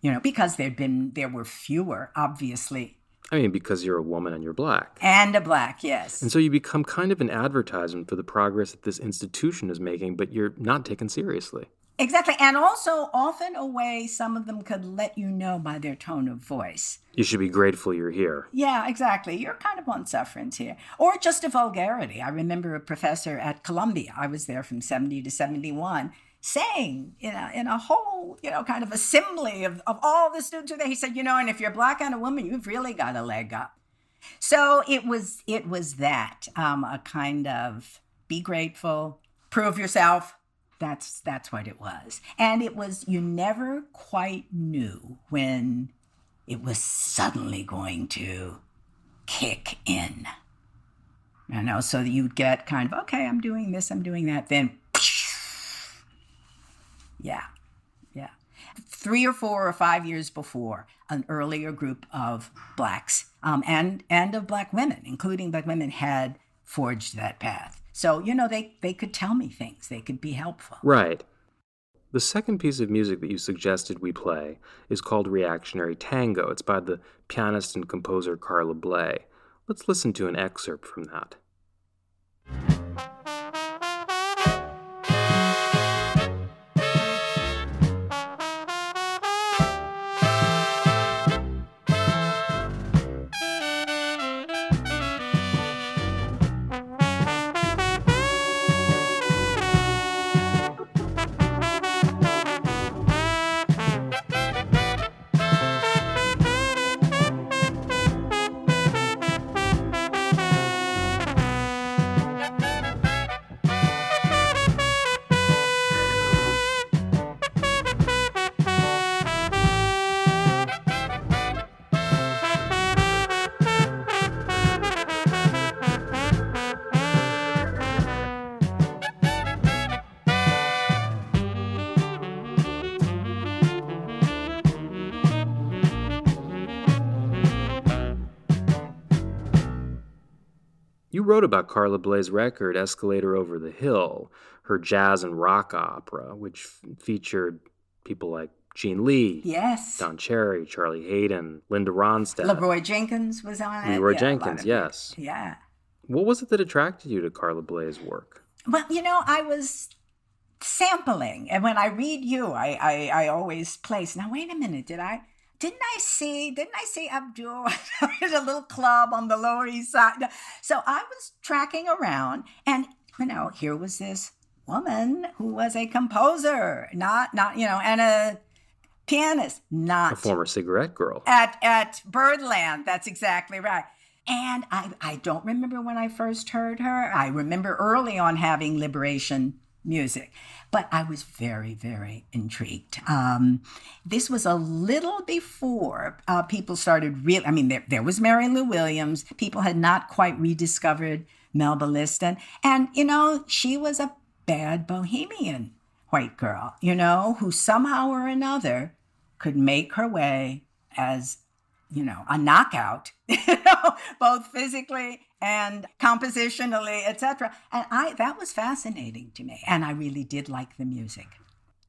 you know, because there'd been, there were fewer, obviously. I mean, because you're a woman and you're black. And a black, yes. And so you become kind of an advertisement for the progress that this institution is making, but you're not taken seriously. Exactly. And also, often a way some of them could let you know by their tone of voice. You should be grateful you're here. Yeah, exactly. You're kind of on sufferance here. Or just a vulgarity. I remember a professor at Columbia, I was there from 70 to 71, saying in a, in a whole, you know, kind of assembly of, of all the students there, he said, you know, and if you're black and a woman, you've really got a leg up. So it was it was that um, a kind of be grateful, prove yourself, that's that's what it was. And it was you never quite knew when it was suddenly going to kick in. You know, so that you'd get kind of, okay, I'm doing this, I'm doing that, then yeah, yeah. Three or four or five years before, an earlier group of blacks um, and and of black women, including black women, had forged that path. So, you know, they, they could tell me things, they could be helpful. Right. The second piece of music that you suggested we play is called Reactionary Tango. It's by the pianist and composer Carla Bley. Let's listen to an excerpt from that. Wrote about Carla Bley's record, Escalator Over the Hill, her jazz and rock opera, which f- featured people like Jeanne Lee, yes, Don Cherry, Charlie Haden, Linda Ronstadt. Leroy Jenkins was on it. Leroy yeah, Jenkins, yes. Yeah. What was it that attracted you to Carla Bley's work? Well, you know, I was sampling, and when I read you, I, I, I always place. Now, wait a minute, did I? Didn't I see, didn't I see Abdul at a little club on the Lower East Side? So I was tracking around and, you know, here was this woman who was a composer, not, not, you know, and a pianist, not a former cigarette girl at, at Birdland. That's exactly right. And I, I don't remember when I first heard her. I remember early on having liberation music. But I was very, very intrigued. Um, this was a little before uh, people started real. I mean, there, there was Mary Lou Williams. People had not quite rediscovered Melba Liston. And, you know, she was a bad bohemian white girl, you know, who somehow or another could make her way as you know, a knockout, know, both physically and compositionally, etc. And I that was fascinating to me, and I really did like the music.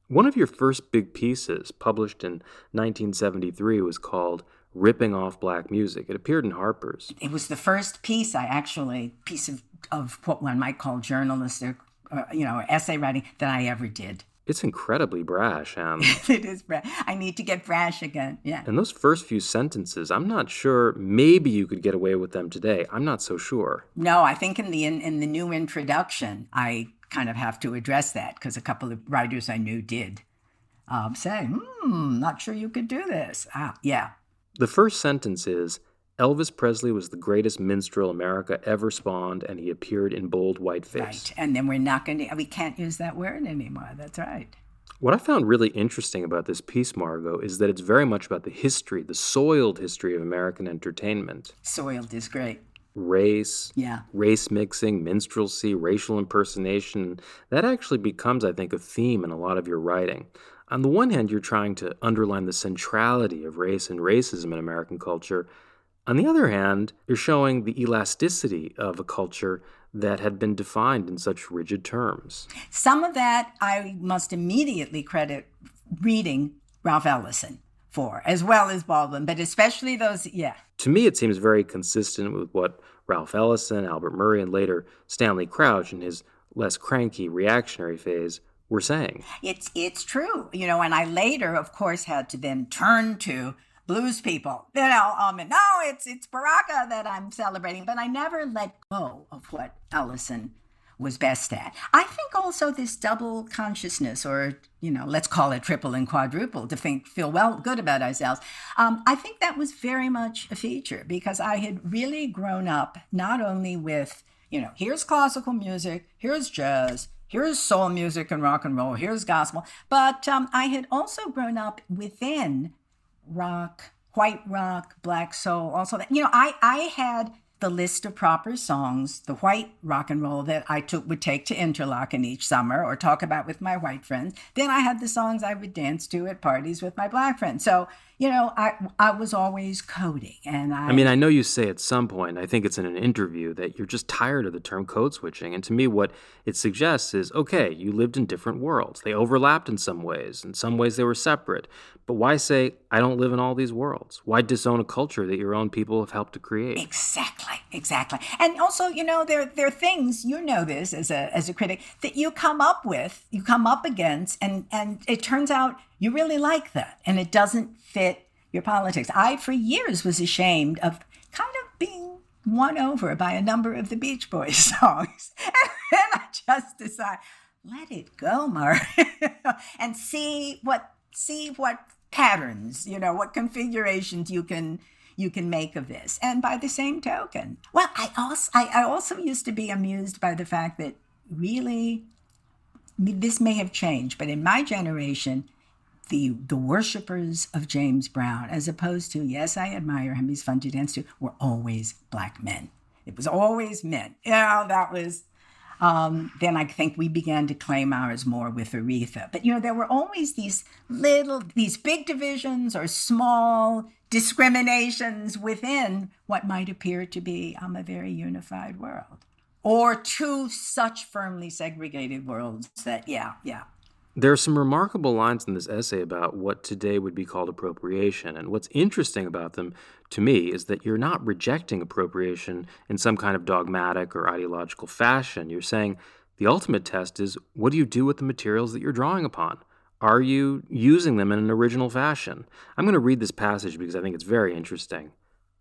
One of your first big pieces, published in 1973, was called "Ripping Off Black Music." It appeared in Harper's. It was the first piece I actually piece of of what one might call journalistic, uh, you know, essay writing that I ever did. It's incredibly brash, and it is brash. I need to get brash again. Yeah. And those first few sentences, I'm not sure. Maybe you could get away with them today. I'm not so sure. No, I think in the in, in the new introduction, I kind of have to address that because a couple of writers I knew did um, say, "Hmm, not sure you could do this." Ah, yeah. The first sentence is Elvis Presley was the greatest minstrel America ever spawned, and he appeared in bold whiteface. Right, and then we're not going to, we can't use that word anymore. That's right. What I found really interesting about this piece, Margo, is that it's very much about the history, the soiled history of American entertainment. Soiled is great. Race, yeah, race mixing, minstrelsy, racial impersonation. That actually becomes, I think, a theme in a lot of your writing. On the one hand, you're trying to underline the centrality of race and racism in American culture. On the other hand, you're showing the elasticity of a culture that had been defined in such rigid terms. Some of that I must immediately credit reading Ralph Ellison for, as well as Baldwin, but especially those, yeah. To me, it seems very consistent with what Ralph Ellison, Albert Murray, and later Stanley Crouch in his less cranky reactionary phase were saying. It's it's true, you know, and I later, of course, had to then turn to blues people. You know, um, and no, it's it's Baraka that I'm celebrating, but I never let go of what Ellison was best at. I think also this double consciousness, or you know, let's call it triple and quadruple, to think feel well good about ourselves. Um, I think that was very much a feature because I had really grown up not only with you know, here's classical music, here's jazz, here's soul music and rock and roll, here's gospel, but um, I had also grown up within rock, white rock, black soul, also that you know, I I had the list of proper songs, the white rock and roll that I took would take to Interlochen each summer or talk about with my white friends. Then I had the songs I would dance to at parties with my black friends. So you know, I I was always coding, and I. I mean, I know you say at some point. I think it's in an interview that you're just tired of the term code switching, and to me, what it suggests is okay, you lived in different worlds. They overlapped in some ways. In some ways, they were separate. But why say I don't live in all these worlds? Why disown a culture that your own people have helped to create? Exactly, exactly. And also, you know, there there are things you know this as a as a critic that you come up with, you come up against, and and it turns out you really like that, and it doesn't fit your politics. I, for years, was ashamed of kind of being won over by a number of the Beach Boys songs. And I just decided, let it go, Mark, and see what see what patterns, you know, what configurations you can you can make of this. And by the same token, well, I also I, I also used to be amused by the fact that really this may have changed, but in my generation, the the worshippers of James Brown, as opposed to yes, I admire him, he's fun to dance to, were always black men. It was always men. Yeah, that was. Um, then I think we began to claim ours more with Aretha. But you know, there were always these little, these big divisions or small discriminations within what might appear to be um, a very unified world, or two such firmly segregated worlds that, yeah, yeah, there are some remarkable lines in this essay about what today would be called appropriation. And what's interesting about them to me is that you're not rejecting appropriation in some kind of dogmatic or ideological fashion. You're saying the ultimate test is what do you do with the materials that you're drawing upon? Are you using them in an original fashion? I'm going to read this passage because I think it's very interesting.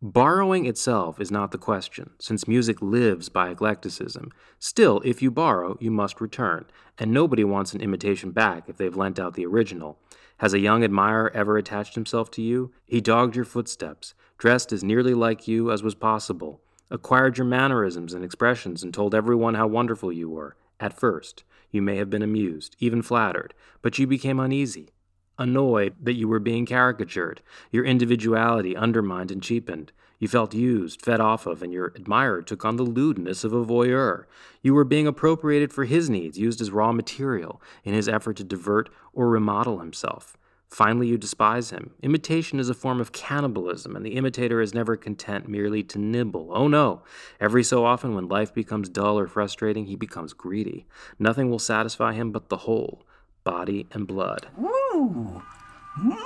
Borrowing itself is not the question, since music lives by eclecticism. Still, if you borrow, you must return, and nobody wants an imitation back if they've lent out the original. Has a young admirer ever attached himself to you? He dogged your footsteps, dressed as nearly like you as was possible, acquired your mannerisms and expressions, and told everyone how wonderful you were. At first, you may have been amused, even flattered, but you became uneasy annoyed that you were being caricatured, your individuality undermined and cheapened. You felt used, fed off of, and your admirer took on the lewdness of a voyeur. You were being appropriated for his needs, used as raw material in his effort to divert or remodel himself. Finally, you despise him. Imitation is a form of cannibalism, and the imitator is never content merely to nibble. Oh no! Every so often, when life becomes dull or frustrating, he becomes greedy. Nothing will satisfy him but the whole body and blood. Ooh. Mm,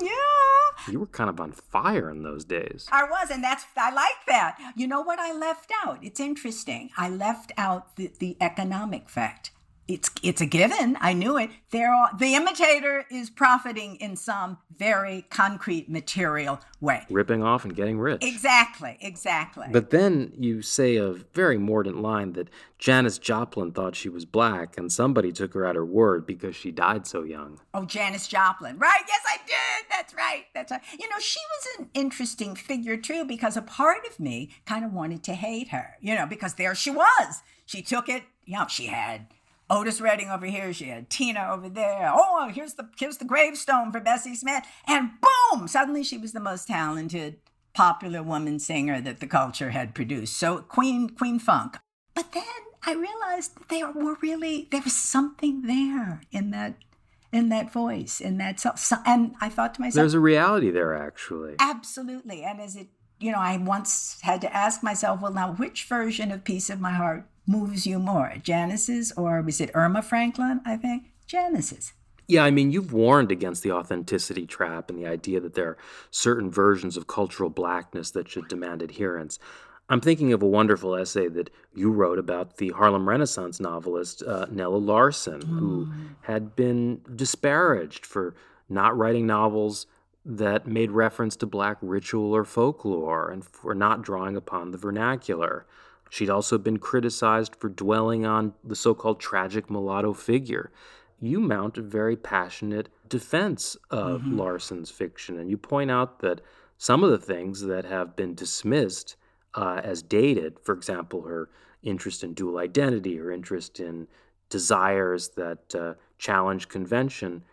yeah. You were kind of on fire in those days. I was, and that's I like that. You know what I left out? It's interesting. I left out the, the economic fact it's it's a given. I knew it. There are, the imitator is profiting in some very concrete material way. Ripping off and getting rich. Exactly, exactly. But then you say a very mordant line that Janis Joplin thought she was black and somebody took her at her word because she died so young. Oh, Janis Joplin. Right, yes I did. That's right. That's right. You know, she was an interesting figure too because a part of me kind of wanted to hate her, you know, because there she was. She took it, you know, she had Otis Redding over here. She had Tina over there. Oh, here's the here's the gravestone for Bessie Smith. And boom! Suddenly she was the most talented popular woman singer that the culture had produced. So Queen Queen Funk. But then I realized that there were really there was something there in that in that voice, in that so, and I thought to myself, there's a reality there actually. Absolutely. And as it you know, I once had to ask myself, well, now which version of Piece of My Heart moves you more, Janis's or was it Erma Franklin? I think Janis's. Yeah, I mean, you've warned against the authenticity trap and the idea that there are certain versions of cultural blackness that should demand adherence. I'm thinking of a wonderful essay that you wrote about the Harlem Renaissance novelist uh, Nella Larsen, mm. who had been disparaged for not writing novels that made reference to black ritual or folklore and for not drawing upon the vernacular. She'd also been criticized for dwelling on the so called tragic mulatto figure. You mount a very passionate defense of mm-hmm. Larsen's fiction, and you point out that some of the things that have been dismissed uh, as dated. For example, her interest in dual identity, her interest in desires that uh, challenge convention.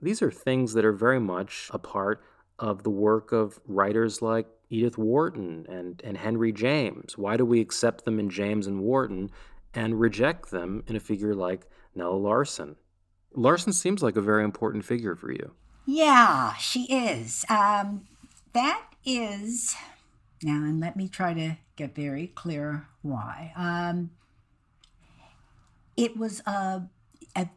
These are things that are very much a part of the work of writers like Edith Wharton and, and Henry James. Why do we accept them in James and Wharton and reject them in a figure like Nella Larsen? Larsen seems like a very important figure for you. Yeah, she is. Um, that is now, and let me try to get very clear why. Um, it was a, a,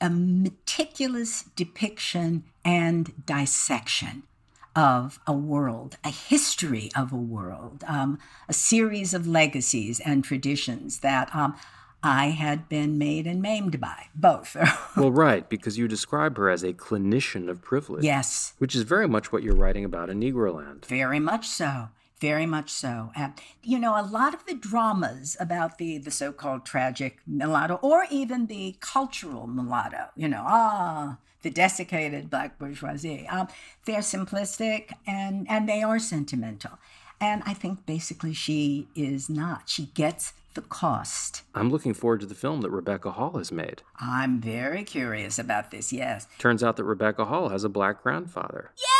a meticulous depiction and dissection of a world, a history of a world, um, a series of legacies and traditions that um, I had been made and maimed by, both. well, right, because you describe her as a clinician of privilege. Yes. Which is very much what you're writing about in Negroland. Very much so. Very much so. Uh, you know, a lot of the dramas about the, the so called tragic mulatto, or even the cultural mulatto, you know, ah, the desiccated black bourgeoisie, um, they're simplistic and, and they are sentimental. And I think basically she is not. She gets the cost. I'm looking forward to the film that Rebecca Hall has made. I'm very curious about this, yes. Turns out that Rebecca Hall has a black grandfather. Yes, exactly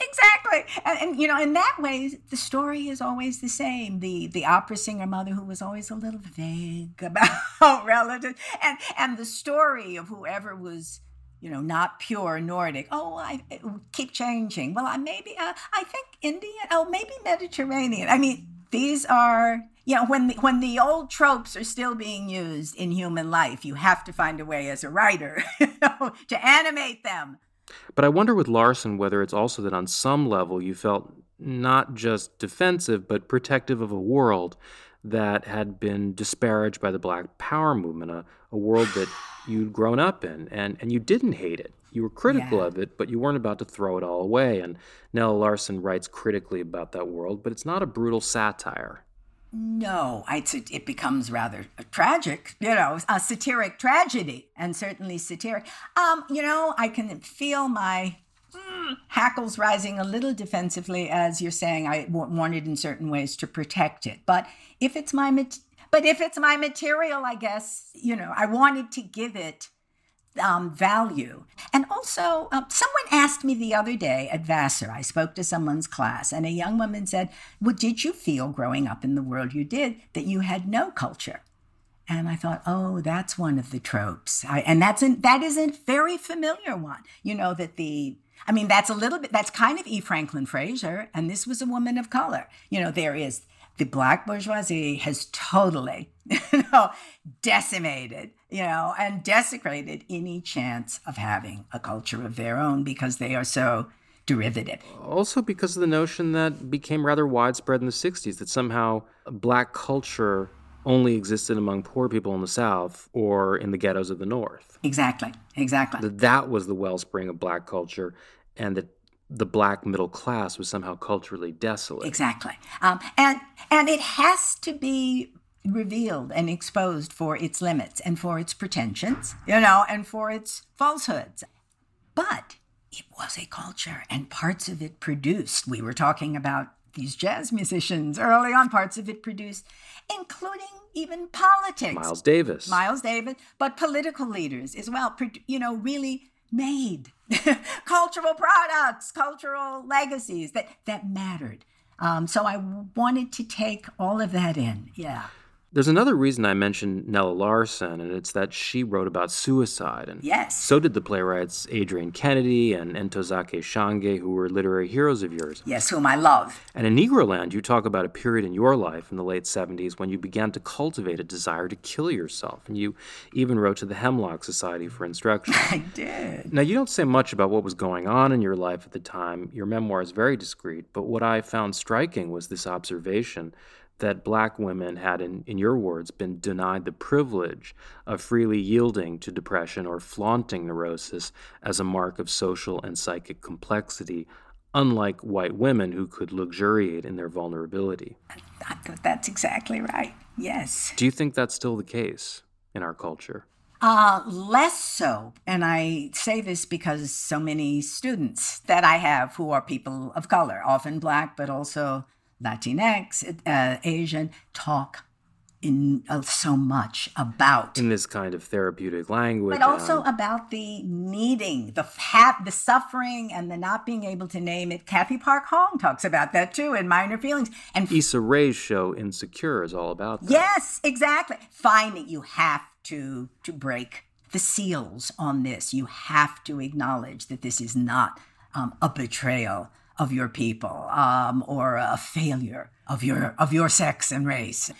exactly. And, and, you know, in that way, the story is always the same. The the opera singer mother who was always a little vague about relatives, and and the story of whoever was you know, not pure Nordic. Oh, I keep changing. Well, I maybe uh, I think Indian. Oh, maybe Mediterranean. I mean, these are you know when the, when the old tropes are still being used in human life, you have to find a way as a writer you know, to animate them. But I wonder with Larsen whether it's also that on some level you felt not just defensive, but protective of a world that had been disparaged by the Black Power movement, a, a world that you'd grown up in, and, and you didn't hate it. You were critical yeah. of it, but you weren't about to throw it all away. And Nella Larsen writes critically about that world, but it's not a brutal satire. No, it becomes rather tragic, you know, a satiric tragedy, and certainly satiric. Um, you know, I can feel my mm, hackles rising a little defensively as you're saying. I wanted in certain ways to protect it, but if it's my but if it's my material, I guess you know, I wanted to give it um, value. And also, um, someone asked me the other day at Vassar, I spoke to someone's class, and a young woman said, Well, did you feel growing up in the world you did that you had no culture? And I thought, oh, that's one of the tropes. I, and that's an, that is a very familiar one. You know, that the, I mean, that's a little bit, that's kind of E. Franklin Frazier, and this was a woman of color. You know, there is the black bourgeoisie has totally, you know, decimated, you know, and desecrated any chance of having a culture of their own because they are so derivative. Also, because of the notion that became rather widespread in the 60s that somehow black culture only existed among poor people in the South or in the ghettos of the North. Exactly, exactly. That that was the wellspring of black culture, and that the black middle class was somehow culturally desolate. Exactly, um, and and it has to be revealed and exposed for its limits and for its pretensions, you know, and for its falsehoods. But it was a culture, and parts of it produced. We were talking about these jazz musicians early on. Parts of it produced, including even politics. Miles Davis. Miles Davis, but political leaders as well. You know, really made cultural products, cultural legacies that, that mattered. Um, so I wanted to take all of that in. Yeah. There's another reason I mentioned Nella Larsen, and it's that she wrote about suicide. And Yes. so did the playwrights Adrienne Kennedy and Ntozake Shange, who were literary heroes of yours. Yes, whom I love. And in Negroland, you talk about a period in your life in the late 70s when you began to cultivate a desire to kill yourself. And you even wrote to the Hemlock Society for instruction. I did. Now, you don't say much about what was going on in your life at the time. Your memoir is very discreet, but what I found striking was this observation that black women had, in, in your words, been denied the privilege of freely yielding to depression or flaunting neurosis as a mark of social and psychic complexity, unlike white women who could luxuriate in their vulnerability. I thought that's exactly right. Yes. Do you think that's still the case in our culture? Uh, less so. And I say this because so many students that I have who are people of color, often black, but also Latinx, uh, Asian, talk in uh, so much about In this kind of therapeutic language. but also and- about the needing, the ha- the suffering, and the not being able to name it. Cathy Park Hong talks about that too in Minor Feelings. And Issa Rae's show Insecure is all about that. yes, exactly. Finding you have to to break the seals on this. You have to acknowledge that this is not um, a betrayal of your people um, or a failure of your of your sex and race.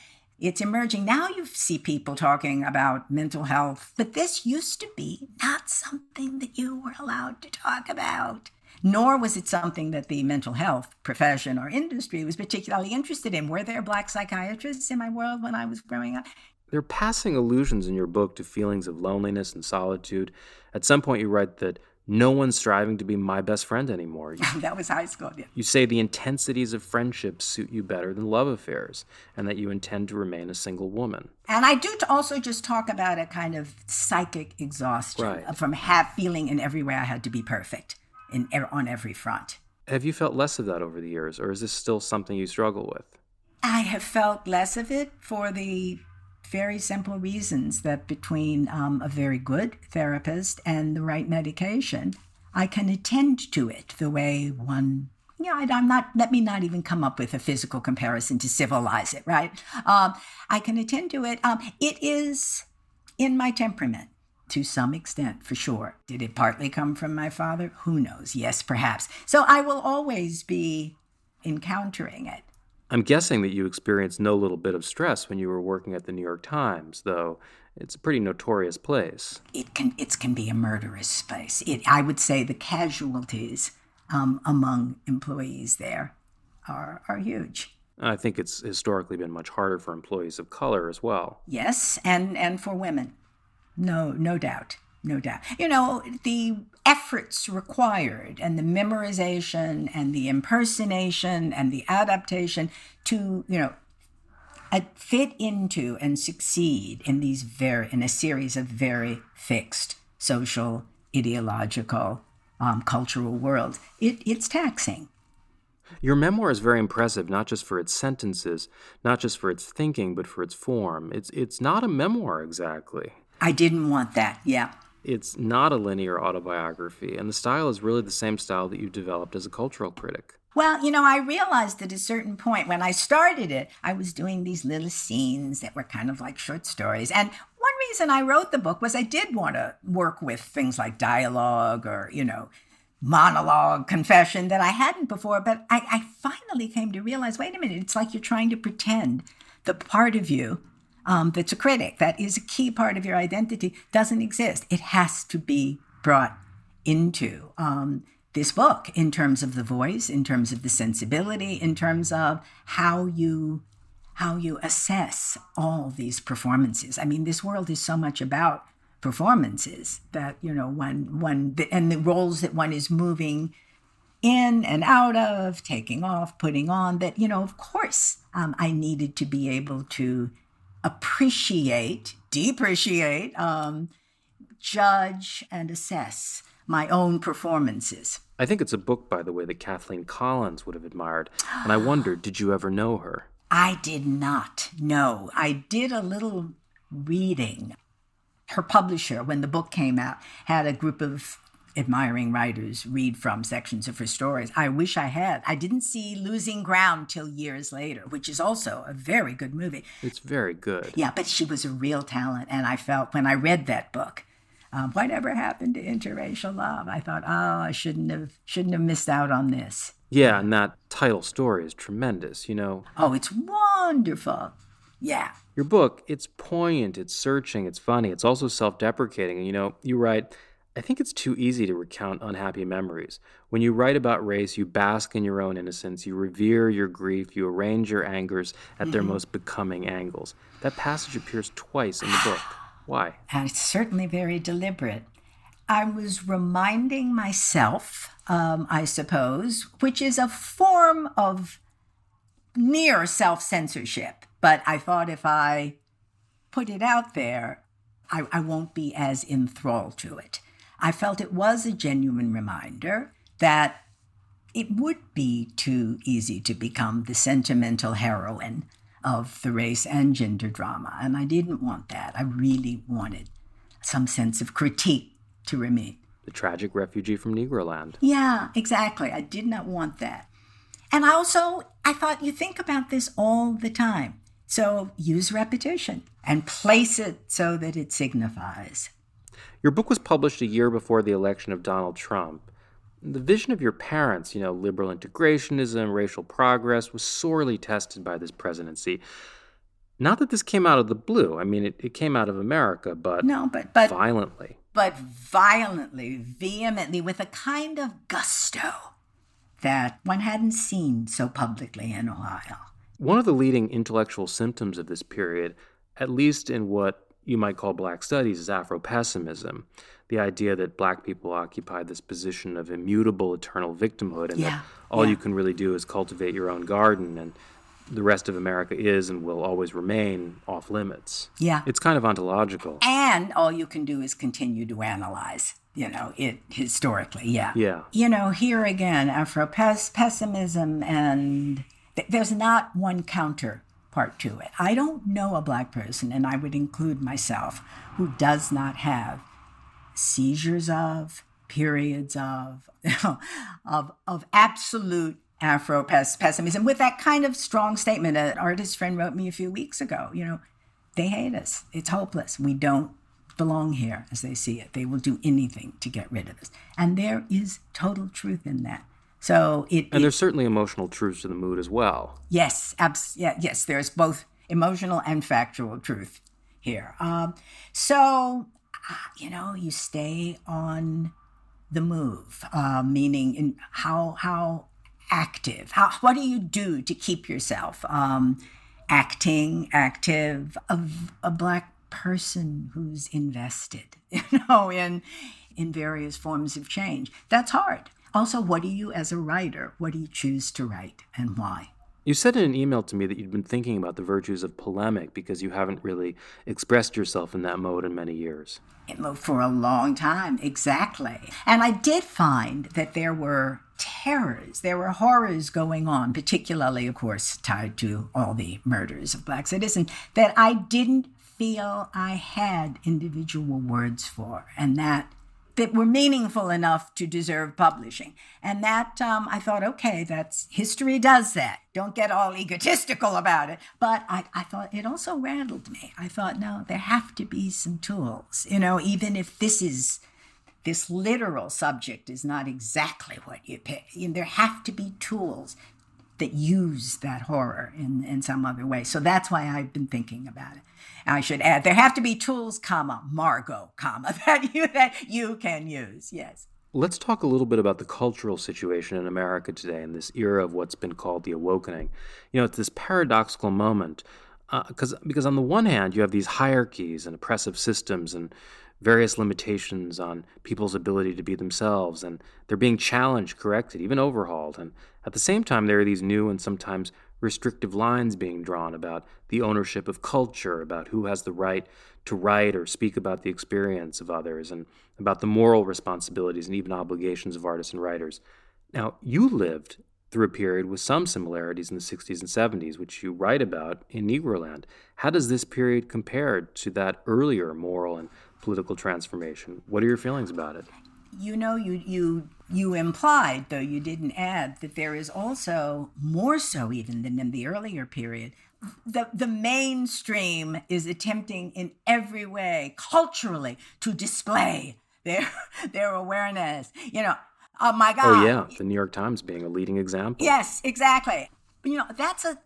It's emerging now. You see people talking about mental health, but this used to be not something that you were allowed to talk about. Nor was it something that the mental health profession or industry was particularly interested in. Were there black psychiatrists in my world when I was growing up? There are passing allusions in your book to feelings of loneliness and solitude. At some point, you write that no one's striving to be my best friend anymore. You, that was high school. Yeah. you say the intensities of friendship suit you better than love affairs, and that you intend to remain a single woman. And I do also just talk about a kind of psychic exhaustion Right. from have feeling in every way I had to be perfect in e- on every front. Have you felt less of that over the years, or is this still something you struggle with? I have felt less of it for the very simple reasons that between um, a very good therapist and the right medication, I can attend to it the way one. Yeah, I, I'm not. Let me not even come up with a physical comparison to civilize it. Right? Um, I can attend to it. Um, it is in my temperament to some extent, for sure. Did it partly come from my father? Who knows? Yes, perhaps. So I will always be encountering it. I'm guessing that you experienced no little bit of stress when you were working at the New York Times, though it's a pretty notorious place. it can it can be a murderous place. It, I would say the casualties um, among employees there are are huge. I think it's historically been much harder for employees of color as well. Yes, and and for women, no no doubt, no doubt. You know the efforts required and the memorization and the impersonation and the adaptation to you know uh, fit into and succeed in these very in a series of very fixed social ideological um, cultural worlds it, it's taxing Your memoir is very impressive, not just for its sentences, not just for its thinking, but for its form. It's it's not a memoir exactly. i didn't want that yeah It's not a linear autobiography, and the style is really the same style that you developed as a cultural critic. Well, you know, I realized at a certain point when I started it, I was doing these little scenes that were kind of like short stories. And one reason I wrote the book was I did want to work with things like dialogue or, you know, monologue, confession that I hadn't before. But I, I finally came to realize wait a minute, it's like you're trying to pretend the part of you um, that's a critic, that is a key part of your identity, doesn't exist. It has to be brought into um, this book in terms of the voice, in terms of the sensibility, in terms of how you how you assess all these performances. I mean, this world is so much about performances that you know one one and the roles that one is moving in and out of, taking off, putting on. That you know, of course, um, I needed to be able to appreciate, depreciate, um, judge, and assess my own performances. I think it's a book, by the way, that Kathleen Collins would have admired, and I wondered, did you ever know her? I did not know. I did a little reading. Her publisher, when the book came out, had a group of admiring writers read from sections of her stories. I wish I had. I didn't see Losing Ground till years later, which is also a very good movie. It's very good. Yeah, but she was a real talent. And I felt when I read that book, um, whatever happened to interracial love? I thought, oh, I shouldn't have shouldn't have missed out on this. Yeah, and that title story is tremendous, you know. Oh, it's wonderful. Yeah. Your book, it's poignant, it's searching, it's funny, it's also self deprecating. You know, you write, I think it's too easy to recount unhappy memories. When you write about race, you bask in your own innocence, you revere your grief, you arrange your angers at mm-hmm. their most becoming angles. That passage appears twice in the book. Why? And it's certainly very deliberate. I was reminding myself, um, I suppose, which is a form of near self censorship. But I thought if I put it out there, I, I won't be as enthralled to it. I felt it was a genuine reminder that it would be too easy to become the sentimental heroine of the race and gender drama. And I didn't want that. I really wanted some sense of critique to remain. The tragic refugee from Negroland. Yeah, exactly. I did not want that. And I also, I thought you think about this all the time. So use repetition and place it so that it signifies. Your book was published a year before the election of Donald Trump. The vision of your parents, you know, liberal integrationism, racial progress, was sorely tested by this presidency. Not that this came out of the blue. I mean, it, it came out of America, but no, but but violently, but violently, vehemently, with a kind of gusto that one hadn't seen so publicly in a while. One of the leading intellectual symptoms of this period, at least in what you might call black studies, is Afro pessimism. The idea that black people occupy this position of immutable, eternal victimhood, and yeah. that all yeah. you can really do is cultivate your own garden, and the rest of America is and will always remain off limits. Yeah. It's kind of ontological. And all you can do is continue to analyze you know, it historically, yeah. Yeah. You know, here again, Afro pessimism and there's not one counter part to it. I don't know a black person, and I would include myself, who does not have seizures of, periods of, of, of absolute Afro pessimism with that kind of strong statement. An artist friend wrote me a few weeks ago, you know, they hate us. It's hopeless. We don't belong here as they see it. They will do anything to get rid of us. And there is total truth in that. So it and it, there's certainly emotional truths to the mood as well. Yes, abs- yeah, yes. There's both emotional and factual truth here. Um, so uh, you know, you stay on the move, uh, meaning in how how active. How what do you do to keep yourself um, acting, active? Of a black person who's invested, you know, in in various forms of change. That's hard. Also, what do you, as a writer, what do you choose to write and why? You said in an email to me that you'd been thinking about the virtues of polemic because you haven't really expressed yourself in that mode in many years. For a long time, exactly. And I did find that there were terrors, there were horrors going on, particularly, of course, tied to all the murders of black citizens, that I didn't feel I had individual words for. And that that were meaningful enough to deserve publishing. And that um, I thought, okay, that's history does that. Don't get all egotistical about it. But I, I thought it also rattled me. I thought, no, there have to be some tools. You know, even if this is this literal subject is not exactly what you pick, you know, there have to be tools that use that horror in, in some other way. So that's why I've been thinking about it. I should add there have to be tools, comma, Margo, comma, that you that you can use. Yes. Let's talk a little bit about the cultural situation in America today in this era of what's been called the awakening. You know, it's this paradoxical moment because uh, because on the one hand you have these hierarchies and oppressive systems and various limitations on people's ability to be themselves, and they're being challenged, corrected, even overhauled. And at the same time, there are these new and sometimes restrictive lines being drawn about the ownership of culture, about who has the right to write or speak about the experience of others, and about the moral responsibilities and even obligations of artists and writers. Now, you lived through a period with some similarities in the 60s and 70s, which you write about in Negroland. How does this period compare to that earlier moral and political transformation? What are your feelings about it? You know, you you you implied, though you didn't add, that there is also more so even than in the earlier period. The the mainstream is attempting in every way culturally to display their their awareness. You know, oh my oh, God. Oh yeah, the New York Times being a leading example. Yes, exactly. You know, that's a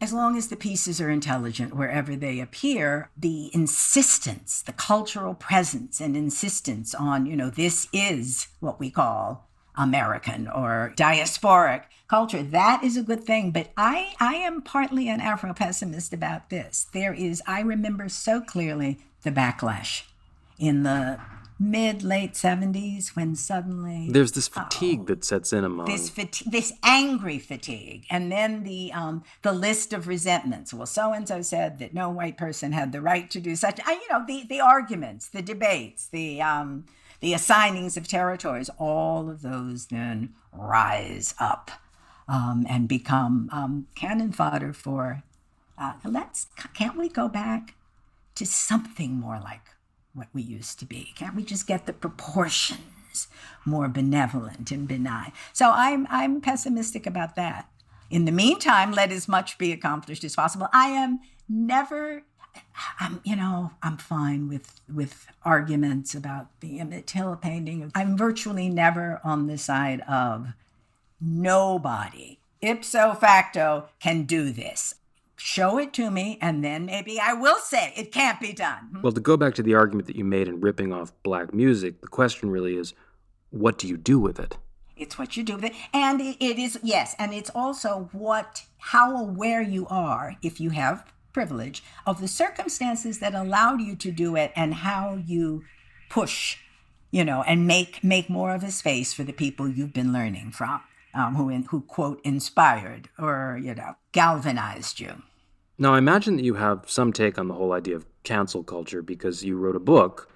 as long as the pieces are intelligent wherever they appear, the insistence, the cultural presence and insistence on, you know, this is what we call American or diasporic culture, that is a good thing. But I, I am partly an Afro pessimist about this. There is, I remember so clearly the backlash in the mid late 70s when suddenly there's this fatigue that sets in among this fatigue this angry fatigue. And then the um the list of resentments. Well so and so said that no white person had the right to do such I, you know the the arguments the debates the um the assignings of territories all of those then rise up um, and become um, cannon fodder for uh, let's can't we go back to something more like what we used to be? Can't we just get the proportions more benevolent and benign? So I'm I'm pessimistic about that. In the meantime, let as much be accomplished as possible. I am never I'm, you know, I'm fine with with arguments about the Emmett Till painting. I'm virtually never on the side of nobody ipso facto can do this show it to me, and then maybe I will say it can't be done. Hmm? Well, to go back to the argument that you made in ripping off black music, the question really is what do you do with it? It's what you do with it. And it is, yes, and it's also what, how aware you are, if you have privilege, of the circumstances that allowed you to do it and how you push, you know, and make make more of a space for the people you've been learning from. Um, who, in, who quote inspired or you know galvanized you now, I imagine that you have some take on the whole idea of cancel culture because you wrote a book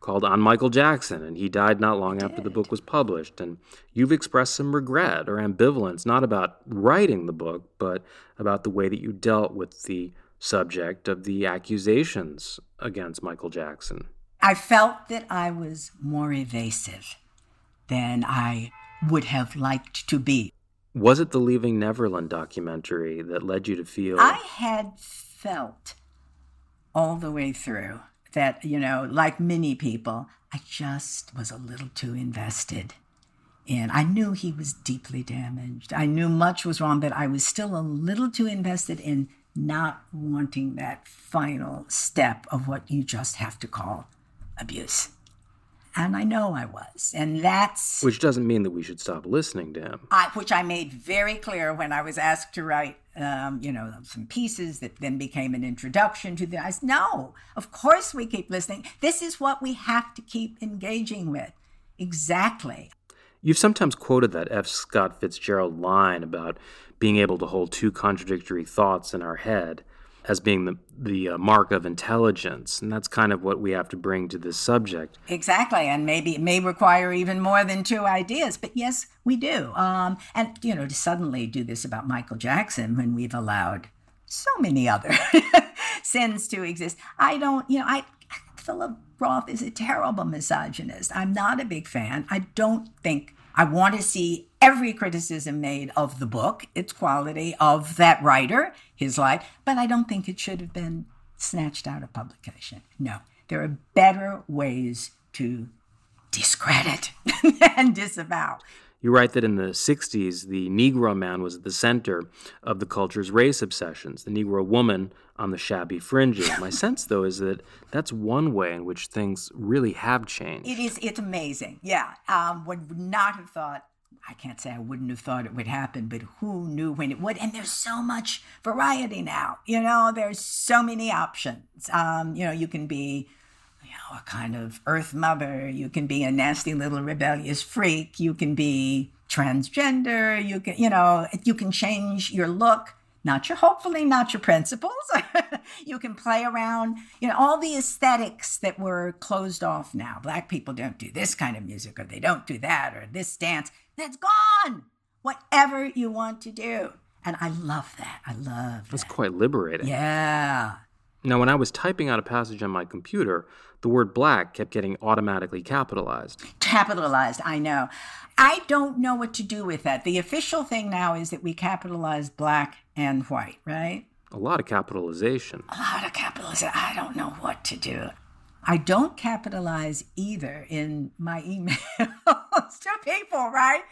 called On Michael Jackson, and he died not long after the book was published. And you've expressed some regret or ambivalence, not about writing the book, but about the way that you dealt with the subject of the accusations against Michael Jackson. I felt that I was more evasive than I would have liked to be. Was it the Leaving Neverland documentary that led you to feel? I had felt all the way through that, you know, like many people, I just was a little too invested in. I knew he was deeply damaged. I knew much was wrong, but I was still a little too invested in not wanting that final step of what you just have to call abuse and I know I was. And that's. Which doesn't mean that we should stop listening to him. I, which I made very clear when I was asked to write, um, you know, some pieces that then became an introduction to the. I said, no, of course we keep listening. This is what we have to keep engaging with. Exactly. You've sometimes quoted that F. Scott Fitzgerald line about being able to hold two contradictory thoughts in our head as being the the uh, mark of intelligence, and that's kind of what we have to bring to this subject. Exactly, and maybe it may require even more than two ideas, but yes, we do. Um, and you know, to suddenly do this about Michael Jackson when we've allowed so many other sins to exist, I don't. You know, I Philip Roth is a terrible misogynist. I'm not a big fan. I don't think I want to see every criticism made of the book, its quality, of that writer, his life, but I don't think it should have been snatched out of publication. No, there are better ways to discredit and disavow. You write that in the 60s, the Negro man was at the center of the culture's race obsessions, the Negro woman on the shabby fringes. My sense, though, is that that's one way in which things really have changed. It is, it's amazing. Yeah. Um, would not have thought I can't say I wouldn't have thought it would happen, but who knew when it would? And there's so much variety now. You know, there's so many options. Um, you know, you can be a kind of earth mother. You can be a nasty little rebellious freak. You can be transgender. You can, you know, you can change your look, not your, hopefully not your principles. you can play around, you know, all the aesthetics that were closed off now. Black people don't do this kind of music or they don't do that or this dance. That's gone. Whatever you want to do. And I love that. I love That's quite liberating. Yeah. Now, when I was typing out a passage on my computer, the word black kept getting automatically capitalized. Capitalized, I know. I don't know what to do with that. The official thing now is that we capitalize black and white, right? A lot of capitalization. A lot of capitalization. I don't know what to do. I don't capitalize either in my emails to people, right?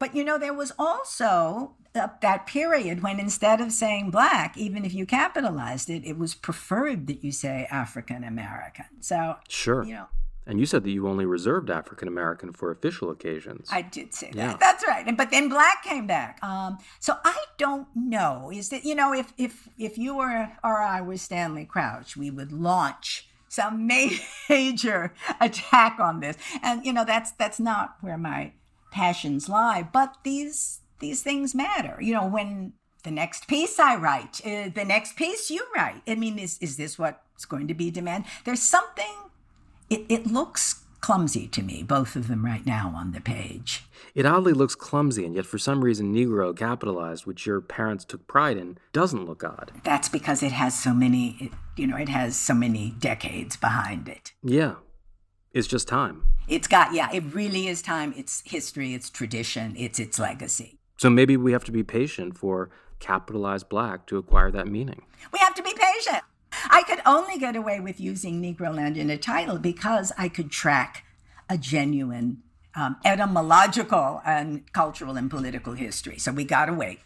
But you know, there was also that period when instead of saying black, even if you capitalized it, it was preferred that you say African American. So, sure. You know, and you said that you only reserved African American for official occasions. I did say yeah. that. That's right. But then black came back. Um, so I don't know. Is that you know if if if you were or I were Stanley Crouch, we would launch some major attack on this. And you know that's that's not where my passions lie. But these these things matter. You know when the next piece I write, uh, the next piece you write. I mean, is is this what's going to be demand? There's something. It it looks clumsy to me, both of them right now on the page. It oddly looks clumsy, and yet for some reason, Negro capitalized, which your parents took pride in, doesn't look odd. That's because it has so many, you know, it has so many decades behind it. Yeah. It's just time. It's got, yeah, it really is time. It's history, it's tradition, it's its legacy. So maybe we have to be patient for capitalized black to acquire that meaning. We have to be patient. I could only get away with using Negroland in a title because I could track a genuine um, etymological and cultural and political history. So we got to wait.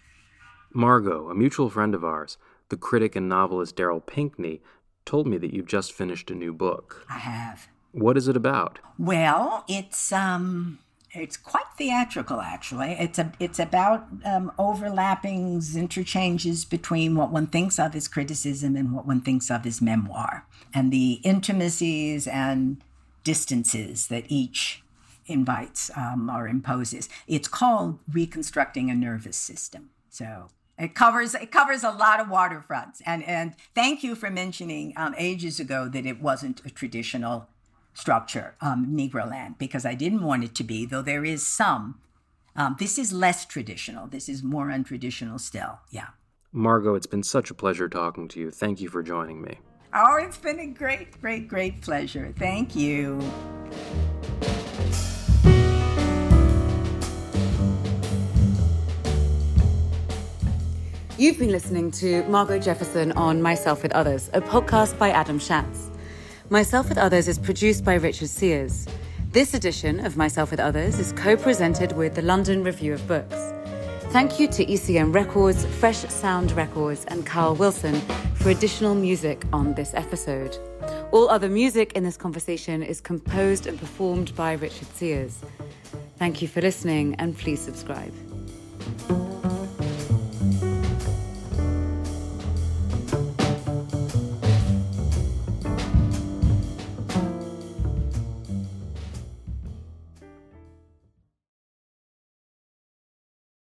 Margo, a mutual friend of ours, the critic and novelist Darryl Pinckney, told me that you've just finished a new book. I have. What is it about? Well, it's um it's quite theatrical actually. It's a it's about um, overlappings, interchanges between what one thinks of as criticism and what one thinks of as memoir, and the intimacies and distances that each invites um, or imposes. It's called reconstructing a nervous system. So it covers it covers a lot of waterfronts. And and thank you for mentioning um, ages ago that it wasn't a traditional structure, um, Negroland, because I didn't want it to be. Though there is some. Um, this is less traditional. This is more untraditional still. Yeah. Margo, it's been such a pleasure talking to you. Thank you for joining me. Oh, it's been a great, great, great pleasure. Thank you. You've been listening to Margo Jefferson on Myself with Others, a podcast by Adam Shatz. Myself with Others is produced by Richard Sears. This edition of Myself with Others is co presented with the London Review of Books. Thank you to ECM Records, Fresh Sound Records, and Carl Wilson for additional music on this episode. All other music in this conversation is composed and performed by Richard Sears. Thank you for listening and please subscribe.